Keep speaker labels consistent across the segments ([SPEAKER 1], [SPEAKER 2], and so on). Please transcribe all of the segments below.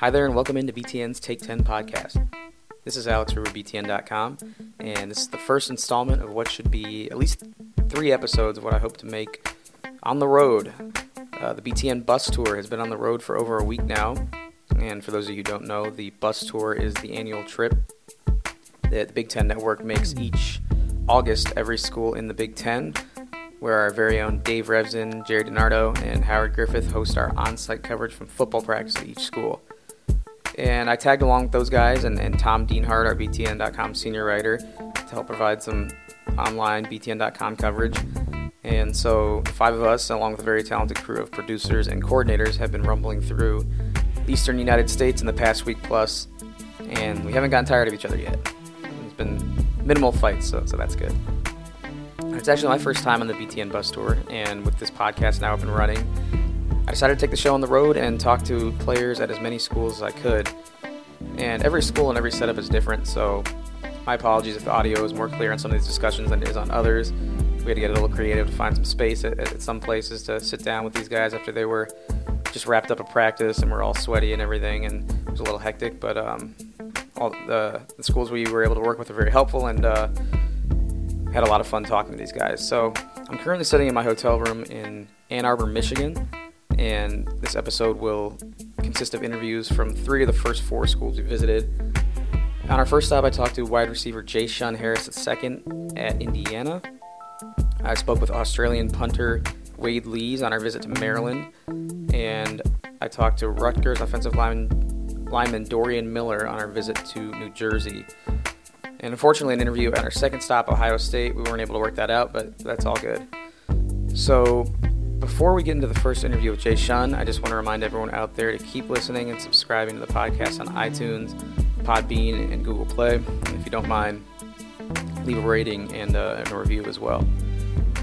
[SPEAKER 1] Hi there, and welcome into BTN's Take 10 podcast. This is Alex from BTN.com, and this is the first installment of what should be at least three episodes of what I hope to make on the road. Uh, the BTN bus tour has been on the road for over a week now, and for those of you who don't know, the bus tour is the annual trip that the Big Ten Network makes each August every school in the Big Ten, where our very own Dave Revsine, Gerry DiNardo, and Howard Griffith host our on site coverage from football practice at each school. And I tagged along with those guys and, and Tom Dienhart, our BTN.com senior writer, to help provide some online BTN.com coverage. And so, five of us, along with a very talented crew of producers and coordinators, have been rumbling through eastern United States in the past week plus, and we haven't gotten tired of each other yet. It's been minimal fights, so, so that's good. It's actually my first time on the BTN bus tour, and with this podcast now up and running, I decided to take the show on the road and talk to players at as many schools as I could. And every school and every setup is different, so my apologies if the audio is more clear on some of these discussions than it is on others. We had to get a little creative to find some space at, at some places to sit down with these guys after they were just wrapped up a practice and we're all sweaty and everything, and it was a little hectic. But um, all the, the, schools we were able to work with were very helpful and uh, had a lot of fun talking to these guys. So I'm currently sitting in my hotel room in Ann Arbor, Michigan and this episode will consist of interviews from three of the first four schools we visited. On our first stop, I talked to wide receiver J-Shun Harris II at Indiana. I spoke with Australian punter Wade Lees on our visit to Maryland, and I talked to Rutgers offensive lineman, lineman Dorian Miller on our visit to New Jersey. And unfortunately, an interview at our second stop, Ohio State, we weren't able to work that out, but that's all good. So, before we get into the first interview with J-Shun, I just want to remind everyone out there to keep listening and subscribing to the podcast on iTunes, Podbean, and Google Play. And if you don't mind, leave a rating and, uh, and a review as well.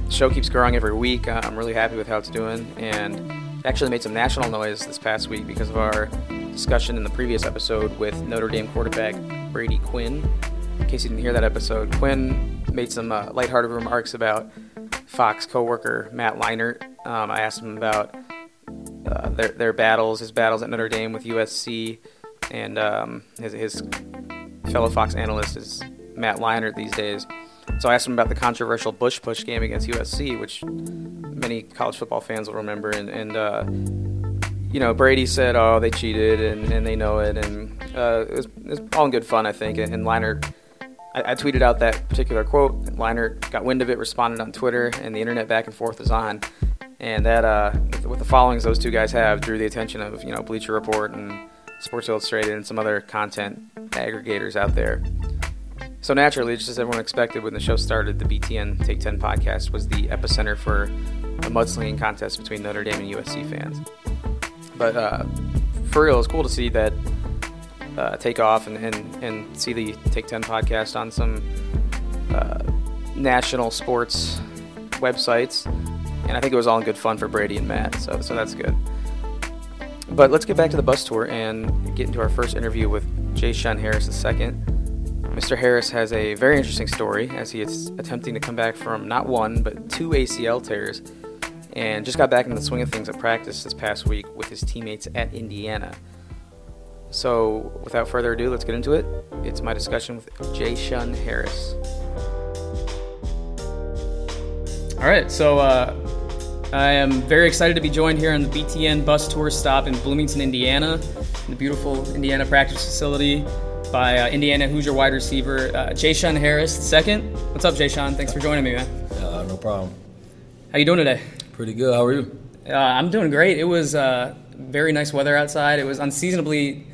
[SPEAKER 1] The show keeps growing every week. Uh, I'm really happy with how it's doing, and actually made some national noise this past week because of our discussion in the previous episode with Notre Dame quarterback Brady Quinn. In case you didn't hear that episode, Quinn made some uh, lighthearted remarks about Fox coworker Matt Leinart. Um, I asked him about uh, their their battles, his battles at Notre Dame with USC, and um, his, his fellow Fox analyst is Matt Leinart these days. So I asked him about the controversial Bush push game against USC, which many college football fans will remember. And, and uh, you know, Brady said, "Oh, they cheated, and, and they know it," and uh, it, was, it, was, all in good fun, I think. And, and Leinart I, I, tweeted out that particular quote. Leinart got wind of it, responded on Twitter, and the internet back and forth is on. And that, uh, with, with, the followings those two guys have, drew the attention of you know Bleacher Report and Sports Illustrated and some other content aggregators out there. So naturally, just as everyone expected when the show started, the BTN Take 10 podcast was the epicenter for a mudslinging contest between Notre Dame and USC fans. But uh, for real, it's cool to see that uh, take off and, and, and see the Take 10 podcast on some uh, national sports websites. And I think it was all in good fun for Brady and Matt, so, so that's good. But let's get back to the bus tour and get into our first interview with J-Shun Harris II. Mr. Harris has a very interesting story as he is attempting to come back from not one, but two ACL tears and just got back into the swing of things at practice this past week with his teammates at Indiana. So, without further ado, let's get into it. It's my discussion with J-Shun Harris. All right, so uh, I am very excited to be joined here on the BTN bus tour stop in Bloomington, Indiana, in the beautiful Indiana practice facility by uh, Indiana Hoosier wide receiver uh, J-Shun Harris second. What's up, J-Shun? Thanks for joining me, man.
[SPEAKER 2] Uh, no problem.
[SPEAKER 1] How you doing today?
[SPEAKER 2] Pretty good. How are you?
[SPEAKER 1] Uh, I'm doing great. It was uh, very nice weather outside. It was unseasonably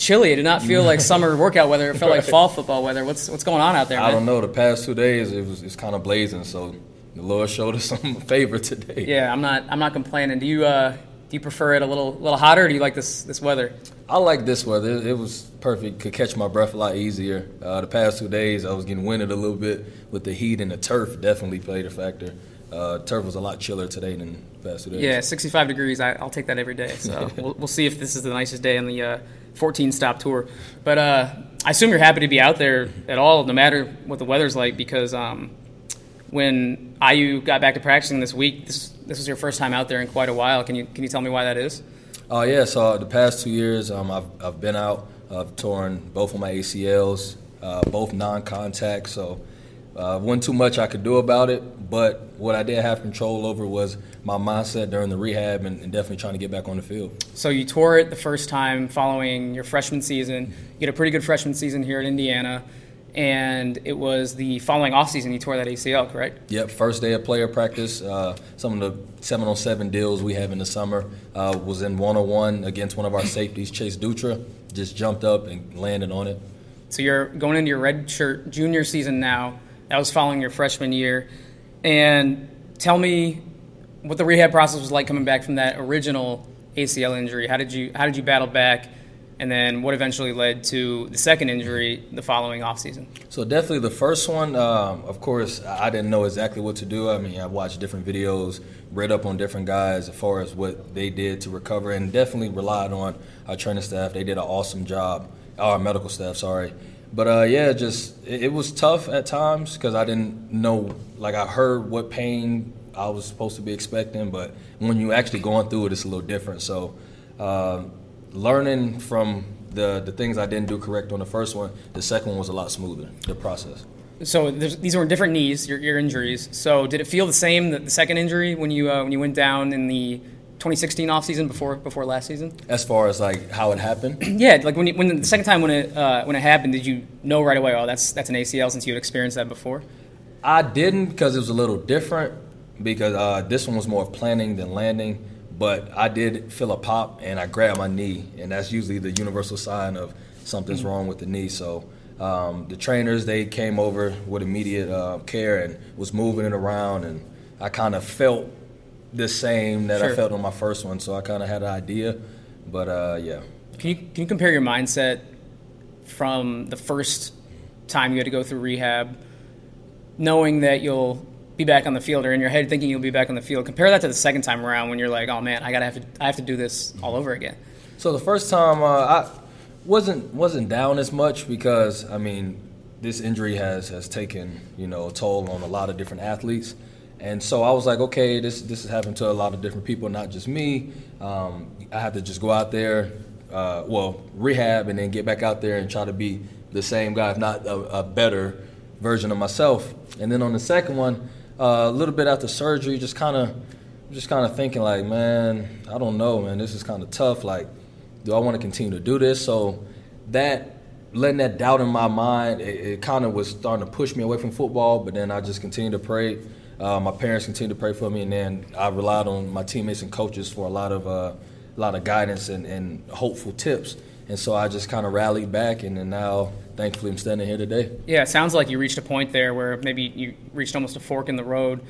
[SPEAKER 1] chilly. It did not feel like summer workout weather. It felt like fall football weather. What's what's going on out there? Man?
[SPEAKER 2] I don't know. The past two days it was it's kind of blazing. So the Lord showed us some favor today.
[SPEAKER 1] Yeah, I'm not I'm not complaining. Do you uh, do you prefer it a little little hotter? or Do you like this this weather?
[SPEAKER 2] I like this weather. It, it was perfect. Could catch my breath a lot easier. Uh, the past two days I was getting winded a little bit with the heat and the turf. Definitely played a factor. Uh, turf was a lot chiller today than the past two days.
[SPEAKER 1] Yeah, 65 degrees. I, will take that every day. So we'll, we'll see if this is the nicest day on the uh, 14 stop tour. But uh, I assume you're happy to be out there at all, no matter what the weather's like, because um, when IU got back to practicing this week, this, this was your first time out there in quite a while. Can you can you tell me why that is?
[SPEAKER 2] Oh yeah, so the past two years, um, I've I've been out. I've torn both of my ACLs, uh, both non-contact. So uh, wasn't too much I could do about it. But what I did have control over was my mindset during the rehab and, and definitely trying to get back on the field.
[SPEAKER 3] So you tore it the first time following your freshman season. You had a pretty good freshman season here at Indiana and it was the following offseason you tore that ACL, correct?
[SPEAKER 2] Yep, first day of player practice. Uh, some of the seven on seven deals we have in the summer uh, was in one on one against one of our safeties, Chase Dutra. Just jumped up and landed on it.
[SPEAKER 3] So you're going into your red shirt junior season now. That was following your freshman year. And tell me what the rehab process was like coming back from that original ACL injury. How did you how did you battle back? and then what eventually led to the second injury the following offseason?
[SPEAKER 2] So definitely the first one, um, of course, I didn't know exactly what to do. I mean, I watched different videos, read up on different guys as far as what they did to recover, and definitely relied on our training staff. They did an awesome job, our medical staff, sorry. But uh, yeah, just it, it was tough at times because I didn't know. Like I heard what pain I was supposed to be expecting, but when you actually going through it, it's a little different. So. Uh, learning from the the things I didn't do correct on the first one, the second one was a lot smoother. The process.
[SPEAKER 3] So these were different knees, your, your injuries. So did it feel the same the, second injury when you uh, when you went down in the 2016 off season before before last season?
[SPEAKER 2] As far as like how it happened?
[SPEAKER 3] yeah, like when you, when the second time when it uh, when it happened, did you know right away? Oh, that's that's an ACL since you had experienced that before.
[SPEAKER 2] I didn't because it was a little different because uh, this one was more planning than landing. But I did feel a pop, and I grabbed my knee, and that's usually the universal sign of something's wrong with the knee. So um, the trainers they came over with immediate uh, care and was moving it around, and I kind of felt the same that sure. I felt on my first one. So I kind of had an idea, but uh, yeah.
[SPEAKER 3] Can you can you compare your mindset from the first time you had to go through rehab, knowing that you'll be back on the field or in your head thinking you'll be back on the field. Compare that to the second time around when you're like, oh man, I gotta have to, I have to do this all over again.
[SPEAKER 2] So the first time uh, I wasn't wasn't down as much because I mean this injury has has taken you know a toll on a lot of different athletes. And so I was like, okay, this this has happened to a lot of different people, not just me. Um, I have to just go out there, uh, well, rehab, and then get back out there and try to be the same guy, if not a, a better version of myself. And then on the second one, uh, a little bit after surgery, just kind of, just kind of thinking like, man, I don't know, man, this is kind of tough. Like, do I want to continue to do this? So that letting that doubt in my mind, it, it kind of was starting to push me away from football. But then I just continued to pray. Uh, my parents continued to pray for me, and then I relied on my teammates and coaches for a lot of uh, a lot of guidance and, and hopeful tips. And so I just kind of rallied back, and then now thankfully I'm standing here today.
[SPEAKER 3] Yeah, it sounds like you reached a point there where maybe you reached almost a fork in the road.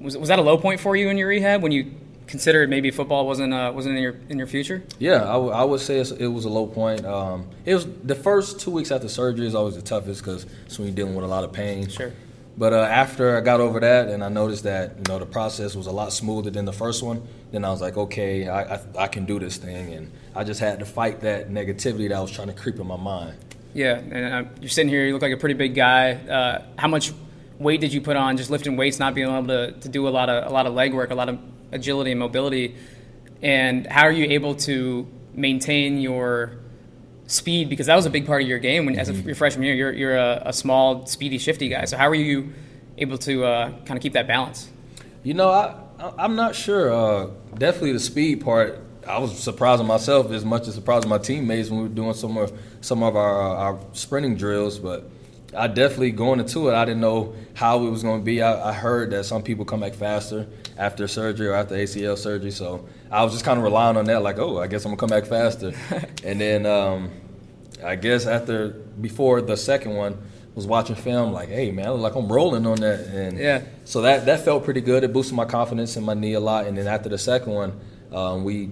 [SPEAKER 3] Was, was that a low point for you in your rehab when you considered maybe football wasn't uh, wasn't in your in your future?
[SPEAKER 2] Yeah, I, w- I would say it was a low point. Um, it was the first two weeks after surgery is always the toughest because it's when you're dealing with a lot of pain.
[SPEAKER 3] Sure.
[SPEAKER 2] But uh, after I got over that and I noticed that you know the process was a lot smoother than the first one, then I was like, okay, I, I, I can do this thing, and I just had to fight that negativity that was trying to creep in my mind.
[SPEAKER 3] Yeah, and uh, you're sitting here. You look like a pretty big guy. Uh, how much weight did you put on just lifting weights, not being able to, to do a lot of a lot of leg work, a lot of agility and mobility? And how are you able to maintain your speed? Because that was a big part of your game when, mm-hmm. as a, mm-hmm. your freshman year. You're you're a, a, small, speedy, shifty guy. So how are you able to uh, kind of keep that balance?
[SPEAKER 2] You know, I I'm not sure. Uh, definitely the speed part I was surprising myself as much as surprising my teammates when we were doing some of some of our, our sprinting drills. But I definitely going into it, I didn't know how it was going to be. I, I, heard that some people come back faster after surgery or after ACL surgery, so I was just kind of relying on that. Like, oh, I guess I'm gonna come back faster. and then um, I guess after before the second one, was watching film like, hey man, I look like I'm rolling on that, and
[SPEAKER 3] yeah.
[SPEAKER 2] So that that felt pretty good. It boosted my confidence in my knee a lot. And then after the second one, um, we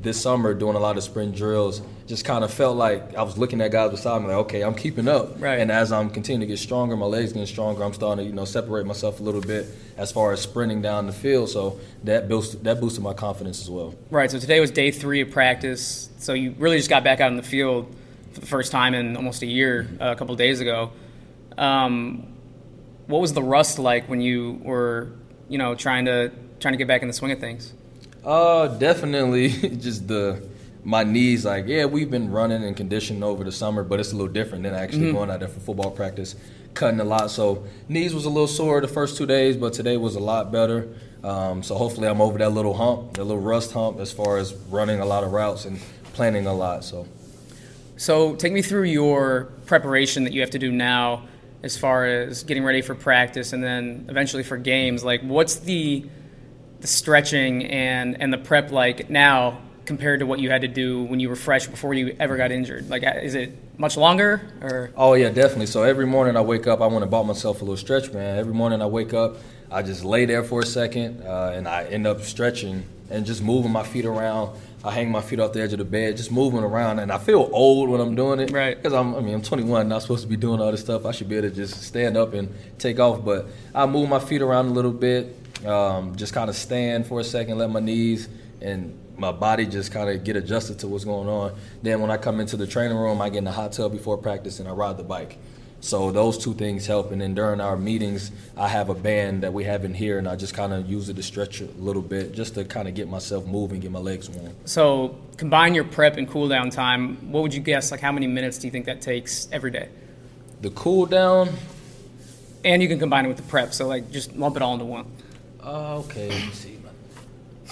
[SPEAKER 2] this summer doing a lot of sprint drills, just kind of felt like I was looking at guys beside me, like, okay, I'm keeping up.
[SPEAKER 3] Right.
[SPEAKER 2] And as I'm continuing to get stronger, my legs getting stronger, I'm starting to, you know, separate myself a little bit as far as sprinting down the field. So that boosted, that boosted my confidence as well.
[SPEAKER 3] Right. So today was day three of practice. So you really just got back out in the field for the first time in almost a year, uh, a couple days ago. Um, what was the rust like when you were, you know, trying to trying to get back in the swing of things?
[SPEAKER 2] Uh, definitely just the my knees, like, yeah, we've been running and conditioning over the summer, but it's a little different than actually mm-hmm. going out there for football practice, cutting a lot. So knees was a little sore the first two days, but today was a lot better. Um, so hopefully I'm over that little hump, that little rust hump, as far as running a lot of routes and planning a lot. So.
[SPEAKER 3] So take me through your preparation that you have to do now, as far as getting ready for practice and then eventually for games. Like, what's the the stretching and and the prep like now compared to what you had to do when you were fresh before you ever got injured? Like, uh, is it much longer or?
[SPEAKER 2] Oh yeah, definitely. So every morning I wake up, I want to buy myself a little stretch man. Every morning I wake up, I just lay there for a second, uh, and I end up stretching and just moving my feet around. I hang my feet off the edge of the bed, just moving around, and I feel old when I'm doing it.
[SPEAKER 3] Right.
[SPEAKER 2] Because I'm, I mean, I'm 21, not supposed to be doing all this stuff. I should be able to just stand up and take off. But I move my feet around a little bit, um, just kind of stand for a second, let my knees and my body just kind of get adjusted to what's going on. Then when I come into the training room, I get in the hot tub before practice and I ride the bike. So those two things help. And then during our meetings, I have a band that we have in here, and I just kind of use it to stretch a little bit, just to kind of get myself moving, get my legs warm.
[SPEAKER 3] So combine your prep and cool down time. What would you guess? Like how many minutes do you think that takes every day?
[SPEAKER 2] The cool down.
[SPEAKER 3] And you can combine it with the prep. So like just lump it all into one.
[SPEAKER 2] Uh, okay, let me see.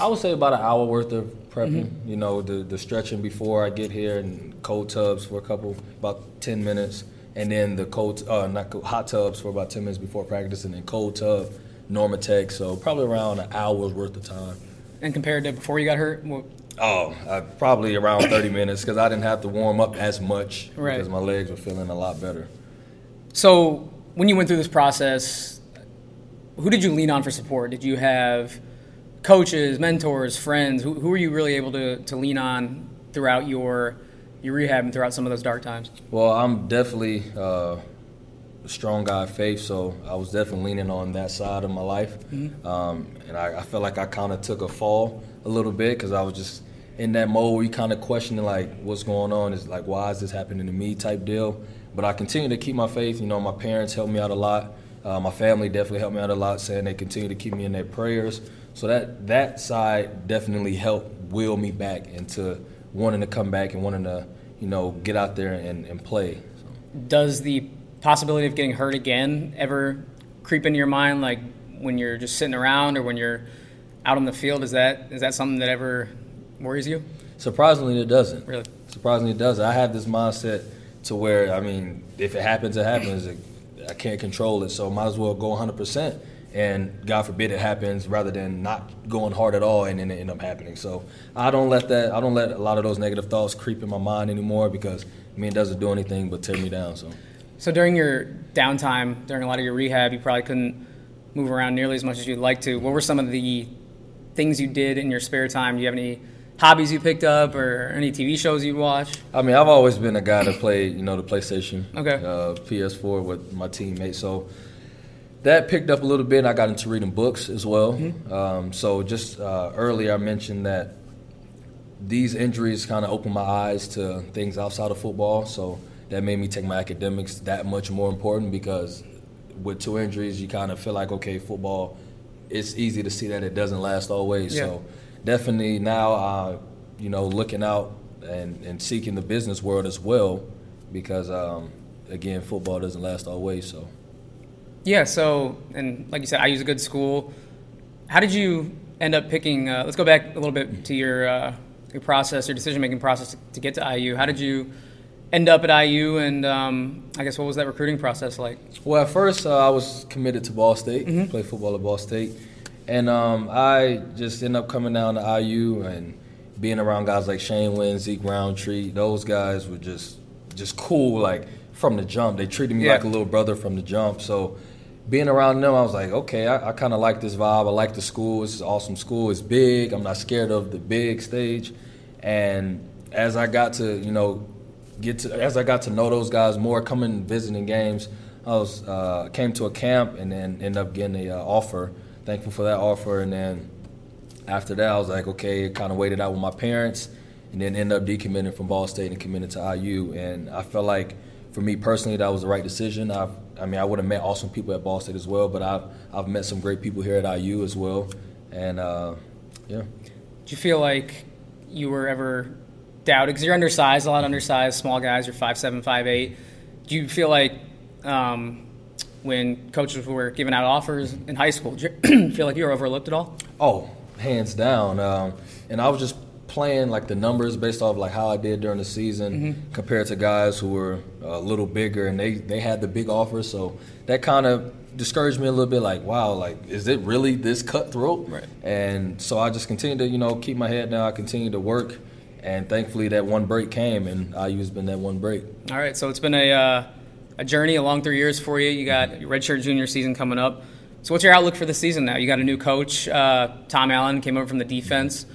[SPEAKER 2] I would say about an hour worth of prepping. Mm-hmm. You know, the the stretching before I get here and cold tubs for a couple, about ten minutes, and then the cold, uh, not cold, hot tubs for about ten minutes before practice, and then cold tub, Normatec. So probably around an hour's worth of time.
[SPEAKER 3] And compared to before you got hurt, what?
[SPEAKER 2] Oh, uh, probably around 30 minutes because I didn't have to warm up as much
[SPEAKER 3] right.
[SPEAKER 2] because my legs were feeling a lot better.
[SPEAKER 3] So when you went through this process, who did you lean on for support? Did you have coaches, mentors, friends? Who, who were you really able to, to lean on throughout your your rehab and throughout some of those dark times?
[SPEAKER 2] Well, I'm definitely uh, a strong guy of faith, so I was definitely leaning on that side of my life. Mm-hmm. Um, and I, I felt like I kind of took a fall a little bit because I was just in that mode where you kind of questioning like what's going on is like why is this happening to me type deal. But I continue to keep my faith. You know, my parents helped me out a lot. Uh, my family definitely helped me out a lot, saying they continue to keep me in their prayers. So that that side definitely helped will me back into wanting to come back and wanting to you know get out there and, and play. So.
[SPEAKER 3] Does the possibility of getting hurt again ever creep into your mind, like when you're just sitting around or when you're out on the field? Is that is that something that ever worries you?
[SPEAKER 2] Surprisingly, it doesn't.
[SPEAKER 3] Really?
[SPEAKER 2] Surprisingly, it doesn't. I have this mindset to where I mean, if it happens, it happens. I can't control it, so might as well go 100 percent and God forbid it happens rather than not going hard at all and then it end up happening. So I don't let that I don't let a lot of those negative thoughts creep in my mind anymore because I mean it doesn't do anything but tear me down. So
[SPEAKER 3] So during your downtime, during a lot of your rehab, you probably couldn't move around nearly as much as you'd like to. What were some of the things you did in your spare time? Do you have any hobbies you picked up or any TV shows you'd watch?
[SPEAKER 2] I mean, I've always been a guy that played, you know, the PlayStation,
[SPEAKER 3] okay,
[SPEAKER 2] uh, PS4 with my teammates. So that picked up a little bit. And I got into reading books as well. Mm-hmm. Um, so just uh, earlier, I mentioned that these injuries kind of opened my eyes to things outside of football. So that made me take my academics that much more important because with two injuries, you kind of feel like okay, football. It's easy to see that it doesn't last always. Yeah. So definitely now, uh, you know, looking out and, and seeking the business world as well because um, again, football doesn't last always. So.
[SPEAKER 3] Yeah. So, and like you said, I use a good school. How did you end up picking? Uh, let's go back a little bit to your uh, your process, your decision making process to, get to IU. How did you end up at IU? And um, I guess what was that recruiting process like?
[SPEAKER 2] Well, at first uh, I was committed to Ball State, mm-hmm. play football at Ball State, and um, I just ended up coming down to IU and being around guys like Shane Wynn, Zeke Roundtree. Those guys were just just cool, like from the jump. They treated me
[SPEAKER 3] yeah.
[SPEAKER 2] like a little brother from the jump. So being around them, I was like, okay, I, I kind of like this vibe. I like the school. It's an awesome school. It's big. I'm not scared of the big stage. And as I got to, you know, get to as I got to know those guys more, coming visiting games, I was uh, came to a camp and then ended up getting the uh, offer. Thankful for that offer. And then after that, I was like, okay, kind of waited out with my parents, and then ended up decommitting from Ball State and committed to IU. And I felt like for me personally, that was the right decision. I've, I mean, I would have met awesome people at Ball State as well, but I've I've met some great people here at IU as well, and uh, yeah.
[SPEAKER 3] Did you feel like you were ever doubted because you're undersized, a lot of undersized, small guys. You're five seven, five eight. Do you feel like um, when coaches were giving out offers in high school, do you feel like you were overlooked at all?
[SPEAKER 2] Oh, hands down. Um, and I was just playing like the numbers based off like how I did during the season mm-hmm. compared to guys who were a little bigger and they they had the big offers. So that kind of discouraged me a little bit. Like, wow, like is it really this cutthroat?
[SPEAKER 3] Right.
[SPEAKER 2] And so I just continued to you know keep my head down. I continued to work, and thankfully that one break came, and IU's been that one break.
[SPEAKER 3] All right, so it's been a uh, a journey, a long three years for you. You got your redshirt junior season coming up. So what's your outlook for the season now? You got a new coach, uh, Tom Allen, came over from the defense.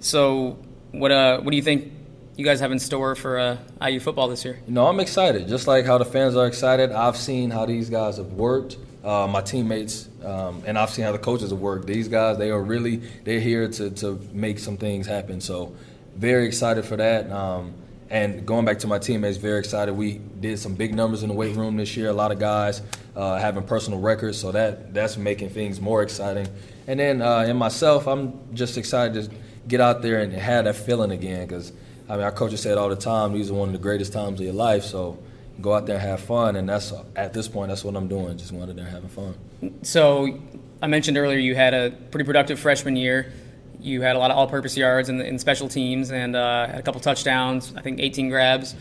[SPEAKER 3] So what uh, what do you think you guys have in store for uh, IU football this year?
[SPEAKER 2] You know, I'm excited. Just like how the fans are excited, I've seen how these guys have worked. Uh, my teammates, um, and I've seen how the coaches have worked. These guys, they are really they're here to to make some things happen. So, very excited for that. Um, and going back to my teammates, very excited. We did some big numbers in the weight room this year. A lot of guys uh, having personal records, so that that's making things more exciting. And then uh, in myself, I'm just excited to get out there and have that feeling again. Because I mean, our coaches say it all the time. These are one of the greatest times of your life. So go out there and have fun. And that's at this point, that's what I'm doing. Just going out there having fun.
[SPEAKER 3] So I mentioned earlier you had a pretty productive freshman year. You had a lot of all-purpose yards in, in special teams and uh, had a couple touchdowns. I think 18 grabs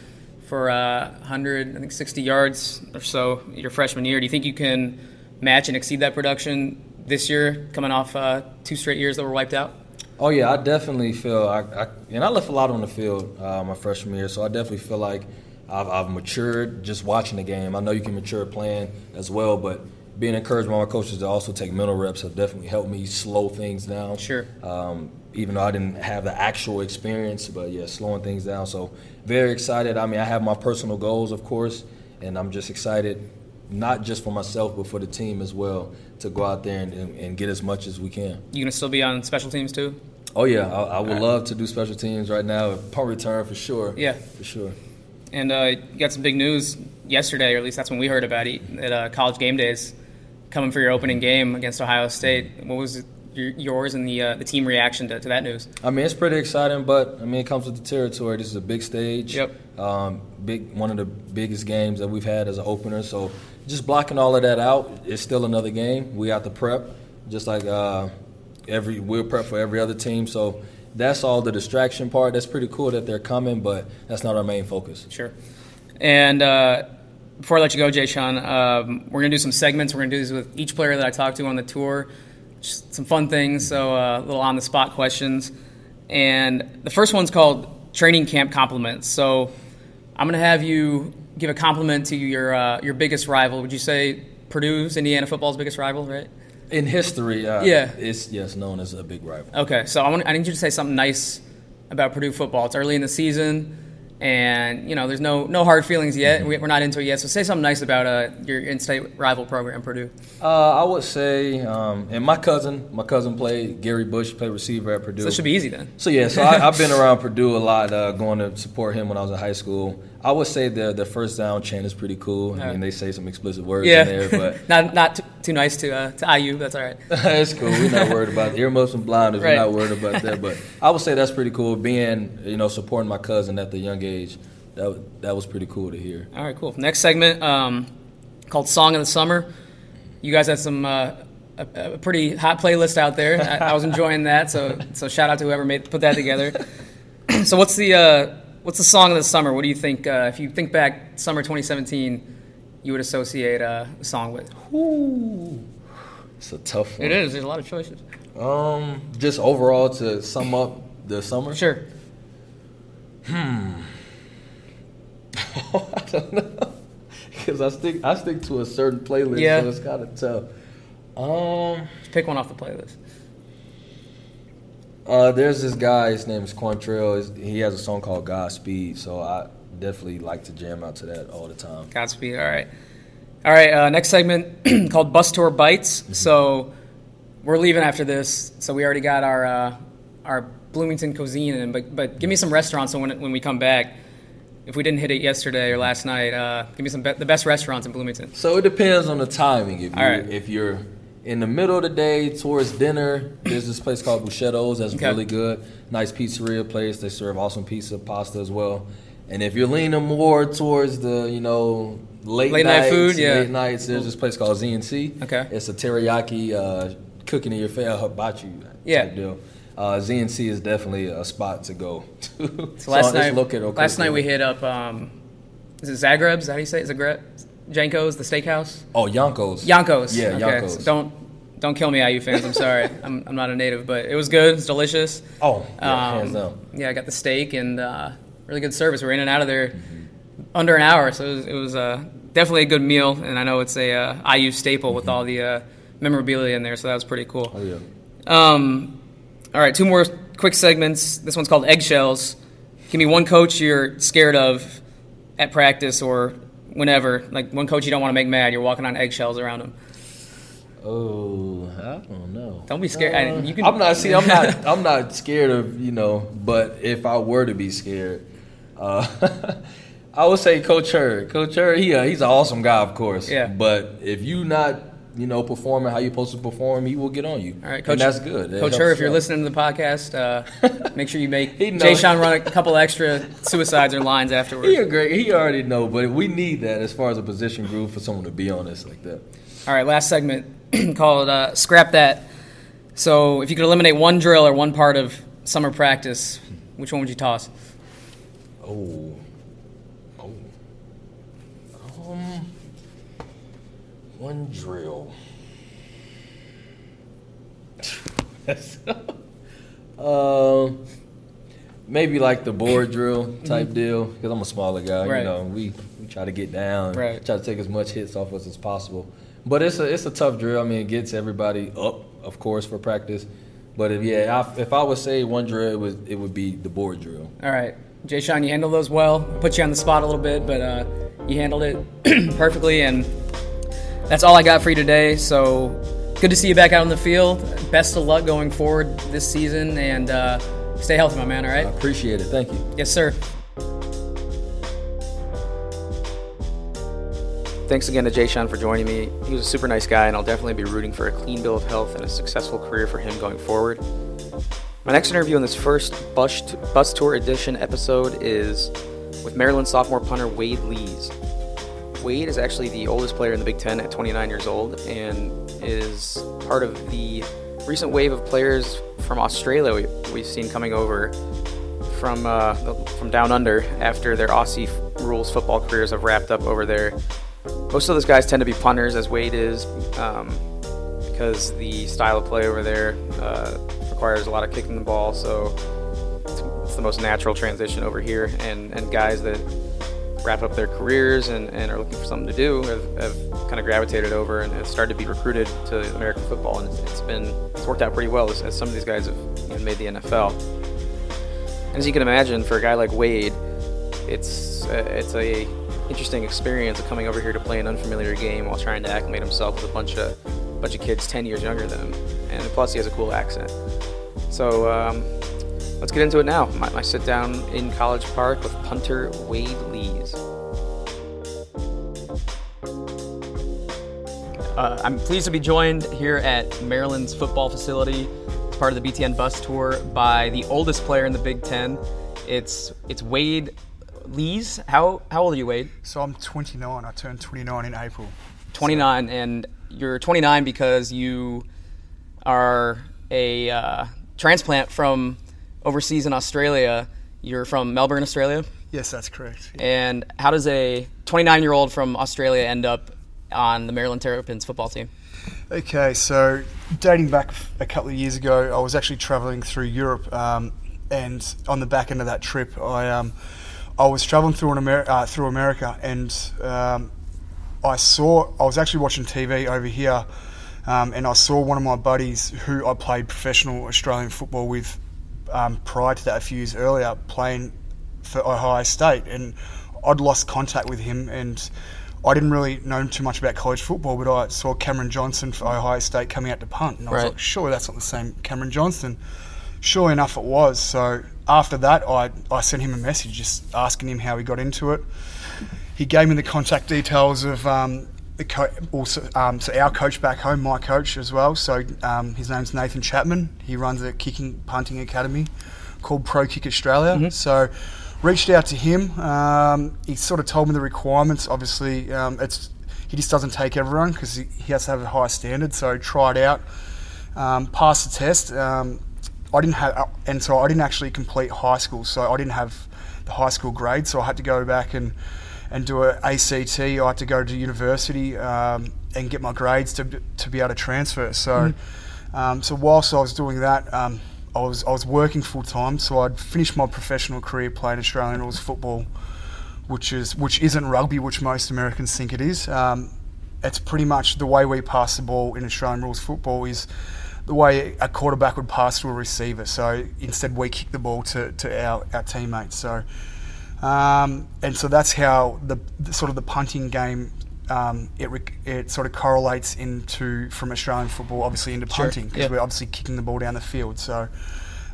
[SPEAKER 3] for uh, 100, I think 60 yards or so your freshman year. Do you think you can match and exceed that production this year, coming off uh, two straight years that were wiped out?
[SPEAKER 2] Oh yeah, I definitely feel I, I and I left a lot on the field uh, my freshman year, so I definitely feel like I've, I've, matured just watching the game. I know you can mature playing as well, but being encouraged by my coaches to also take mental reps have definitely helped me slow things down.
[SPEAKER 3] Sure.
[SPEAKER 2] Um, even though I didn't have the actual experience, but yeah, slowing things down. So very excited. I mean, I have my personal goals, of course, and I'm just excited, not just for myself, but for the team as well, to go out there and, and, and get as much as we can.
[SPEAKER 3] You gonna still be on special teams too?
[SPEAKER 2] Oh yeah, I, I would right. love to do special teams right now. Punt return for sure.
[SPEAKER 3] Yeah,
[SPEAKER 2] for sure.
[SPEAKER 3] And uh, you got some big news yesterday, or at least that's when we heard about it at uh, College Game Days, coming for your opening game against Ohio State. What was your, yours and the uh, the team reaction to, to, that news?
[SPEAKER 2] I mean, it's pretty exciting, but I mean, it comes with the territory. This is a big stage.
[SPEAKER 3] Yep.
[SPEAKER 2] Um, big one of the biggest games that we've had as an opener. So just blocking all of that out, it's still another game. We have to prep, just like uh, every we'll prep for every other team. So that's all the distraction part. That's pretty cool that they're coming, but that's not our main focus.
[SPEAKER 3] Sure. And uh, before I let you go, J-Shun, um, we're going to do some segments. We're going to do this with each player that I talk to on the tour. Just some fun things, so uh, little on the spot questions. And the first one's called training camp compliments. So I'm going to have you give a compliment to your uh, your biggest rival. Would you say Purdue's Indiana football's biggest rival, right?
[SPEAKER 2] in history, uh,
[SPEAKER 3] yeah,
[SPEAKER 2] it's yes known as a big rival.
[SPEAKER 3] Okay, so I want I need you to say something nice about Purdue football. It's early in the season, and you know there's no no hard feelings yet. Mm-hmm. We're not into it yet. So say something nice about uh, your in-state rival program, Purdue.
[SPEAKER 2] Uh, I would say, um, and my cousin, my cousin played Gary Bush, played receiver at Purdue.
[SPEAKER 3] So it should be easy then.
[SPEAKER 2] So yeah, so I, have been around Purdue a lot, uh, going to support him when I was in high school. I would say the the first down chant is pretty cool. I mean, they say some explicit words
[SPEAKER 3] yeah.
[SPEAKER 2] in there, but
[SPEAKER 3] not not too, too nice to uh, to IU. That's all right.
[SPEAKER 2] that's cool. We're not worried about it. earmuffs and blinders. Right. We're not worried about that. But I would say that's pretty cool. Being you know supporting my cousin at the young age, that that was pretty cool to hear.
[SPEAKER 3] All right, cool. Next segment um, called "Song of the Summer." You guys had some. Uh, a, a, pretty hot playlist out there. I, I, was enjoying that, so so shout out to whoever made put that together. so what's the uh, What's the song of the summer? What do you think? Uh, if you think back summer 2017, you would associate uh, a song with?
[SPEAKER 2] Ooh, it's a tough one.
[SPEAKER 3] It is. There's a lot of choices.
[SPEAKER 2] Um, just overall to sum up the summer.
[SPEAKER 3] Sure.
[SPEAKER 2] Hmm. I don't know because I stick I stick to a certain playlist, yeah. so it's kind of tough. Um,
[SPEAKER 3] Just pick one off the playlist.
[SPEAKER 2] Uh, there's this guy. His name is Quantrill. He has a song called Godspeed. So I definitely like to jam out to that all the time.
[SPEAKER 3] Godspeed. All right. All right. Uh, next segment called Bus Tour Bites. Mm-hmm. So we're leaving after this. So we already got our uh, our Bloomington cuisine in. But but give me some restaurants. So when when we come back. If we didn't hit it yesterday or last night, uh, give me some be- the best restaurants in Bloomington.
[SPEAKER 2] So it depends on the timing. If you if you're in the middle of the day, towards dinner, there's this place called Bucceto's that's
[SPEAKER 3] Okay.
[SPEAKER 2] really good. Nice pizzeria place. They serve awesome pizza, pasta as well. And if you're leaning more towards the, you know, late,
[SPEAKER 3] Late night food, yeah.
[SPEAKER 2] late nights, there's this place called ZNC.
[SPEAKER 3] Okay.
[SPEAKER 2] It's a teriyaki uh, cooking in your face, hibachi
[SPEAKER 3] Yeah.
[SPEAKER 2] type deal. Uh, ZNC is definitely a spot to go to.
[SPEAKER 3] So last
[SPEAKER 2] it's
[SPEAKER 3] night, last night we hit up. Um, is it Zagreb? Is that how you say it? Zagreb? Janko's, the steakhouse.
[SPEAKER 2] Oh, Yonkos.
[SPEAKER 3] Yonkos.
[SPEAKER 2] Yeah,
[SPEAKER 3] okay.
[SPEAKER 2] Yonkos.
[SPEAKER 3] so don't don't kill me, IU fans. I'm sorry. I'm, I'm not a native, but it was good. It's delicious.
[SPEAKER 2] Oh, yeah,
[SPEAKER 3] Um,
[SPEAKER 2] hands down.
[SPEAKER 3] Yeah, I got the steak and uh, really good service. We were in and out of there under an hour, so it was, it was uh, definitely a good meal. And I know it's a uh, IU staple with all the uh, memorabilia in there, so that was pretty cool.
[SPEAKER 2] Oh, yeah.
[SPEAKER 3] Um, all right, two more quick segments. This one's called eggshells. Give me one coach you're scared of at practice or whenever. Like one coach you don't want to make mad. You're walking on eggshells around him.
[SPEAKER 2] Oh, I don't know.
[SPEAKER 3] Don't be scared. I- you can-
[SPEAKER 2] I'm not. See, I'm not. I'm not scared of you know. But if I were to be scared, uh, I would say Coach Heard. Coach Heard, he uh, he's an awesome guy, of course.
[SPEAKER 3] Yeah.
[SPEAKER 2] But if you not you know performing how you're supposed to perform, he will get on you.
[SPEAKER 3] All right, Coach.
[SPEAKER 2] And that's good. That
[SPEAKER 3] Coach Hur, if you're
[SPEAKER 2] out.
[SPEAKER 3] listening to the podcast, uh, make sure you make. J-Shun run a couple extra suicides or lines afterwards.
[SPEAKER 2] He great. He already know, but we need that as far as a position group for someone to be on us like that.
[SPEAKER 3] All right, last segment called uh, Scrap That. So, if you could eliminate one drill or one part of summer practice, which one would you toss?
[SPEAKER 2] Oh. Um. One drill. um. Maybe like the board drill type deal because I'm a smaller guy.
[SPEAKER 3] Mm-hmm. Right.
[SPEAKER 2] You know, we, we try to get down,
[SPEAKER 3] Right.
[SPEAKER 2] try to take as much hits off us as possible. But it's a it's a tough drill. I mean, it gets everybody up, of course, for practice. But if yeah, I, if I would say one drill, it would it would be the board drill.
[SPEAKER 3] All right, J-Shun, you handled those well. Put you on the spot a little bit, but uh, you handled it perfectly, and that's all I got for you today. So, good to see you back out on the field. Best of luck going forward this season, and uh, stay healthy, my man. All right.
[SPEAKER 2] I appreciate it. Thank you.
[SPEAKER 3] Yes, sir.
[SPEAKER 1] Thanks again to J-Shun for joining me. He was a super nice guy, and I'll definitely be rooting for a clean bill of health and a successful career for him going forward. My next interview in this first bus, bus tour edition episode is with Maryland sophomore punter Wade Lees. Wade is actually the oldest player in the Big Ten at 29 years old and is part of the recent wave of players from Australia we, we've seen coming over from uh, from down under after their Aussie rules football careers have wrapped up over there. Most of those guys tend to be punters, as Wade is, um, because the style of play over there uh, requires a lot of kicking the ball. So it's, it's the most natural transition over here, and and guys that wrap up their careers and, and are looking for something to do have, have kind of gravitated over and have started to be recruited to American football, and it's, been it's worked out pretty well as, as some of these guys have made the NFL. And as you can imagine, for a guy like Wade, it's uh, it's a interesting experience of coming over here to play an unfamiliar game while trying to acclimate himself with a bunch of bunch of kids 10 years younger than him, and plus he has a cool accent. So um, let's get into it now. My, my sit down in College Park with punter Wade Lees. Uh, I'm pleased to be joined here at Maryland's football facility as part of the BTN bus tour by the oldest player in the Big Ten. It's it's Wade Lees. How how old are you, Wade?
[SPEAKER 4] So I'm 29. I turned 29 in April.
[SPEAKER 1] 29, and you're 29 because you are a uh, transplant from overseas in Australia. You're from Melbourne, Australia.
[SPEAKER 4] Yes, that's correct.
[SPEAKER 1] And how does a 29 year old from Australia end up on the Maryland Terrapins football team?
[SPEAKER 4] Okay, so dating back a couple of years ago, I was actually traveling through Europe, um, and on the back end of that trip, I um, I was traveling through an Amer- uh, through America, and um, I saw I was actually watching TV over here, um, and I saw one of my buddies who I played professional Australian football with um, prior to that a few years earlier, playing for Ohio State, and I'd lost contact with him, and I didn't really know too much about college football, but I saw Cameron Johnston for Ohio State coming out to punt, and I was
[SPEAKER 1] Right.
[SPEAKER 4] like, surely that's not the same Cameron Johnston. Sure enough, it was. So after that, I, I sent him a message just asking him how he got into it. He gave me the contact details of um, the co- also um, so our coach back home, my coach as well. So um, his name's Nathan Chapman. He runs a kicking punting academy called Pro Kick Australia. So reached out to him. Um, he sort of told me the requirements. Obviously, um, it's he just doesn't take everyone because he, he has to have a high standard. So tried out, um, passed the test. Um, I didn't have, and so I didn't actually complete high school. So I didn't have the high school grade. So I had to go back and and do a ACT. I had to go to university um, and get my grades to to be able to transfer. So um, so whilst I was doing that. Um, I was, I was working full time, so I'd finished my professional career playing Australian rules football, which is which isn't rugby, which most Americans think it is. Um, it's pretty much the way we pass the ball in Australian rules football is the way a quarterback would pass to a receiver. So instead, we kick the ball to, to our, our teammates. So um, and so that's how the, the sort of the punting game um, it it sort of correlates into from Australian football, obviously into punting because
[SPEAKER 3] yeah.
[SPEAKER 4] we're obviously kicking the ball down the field. So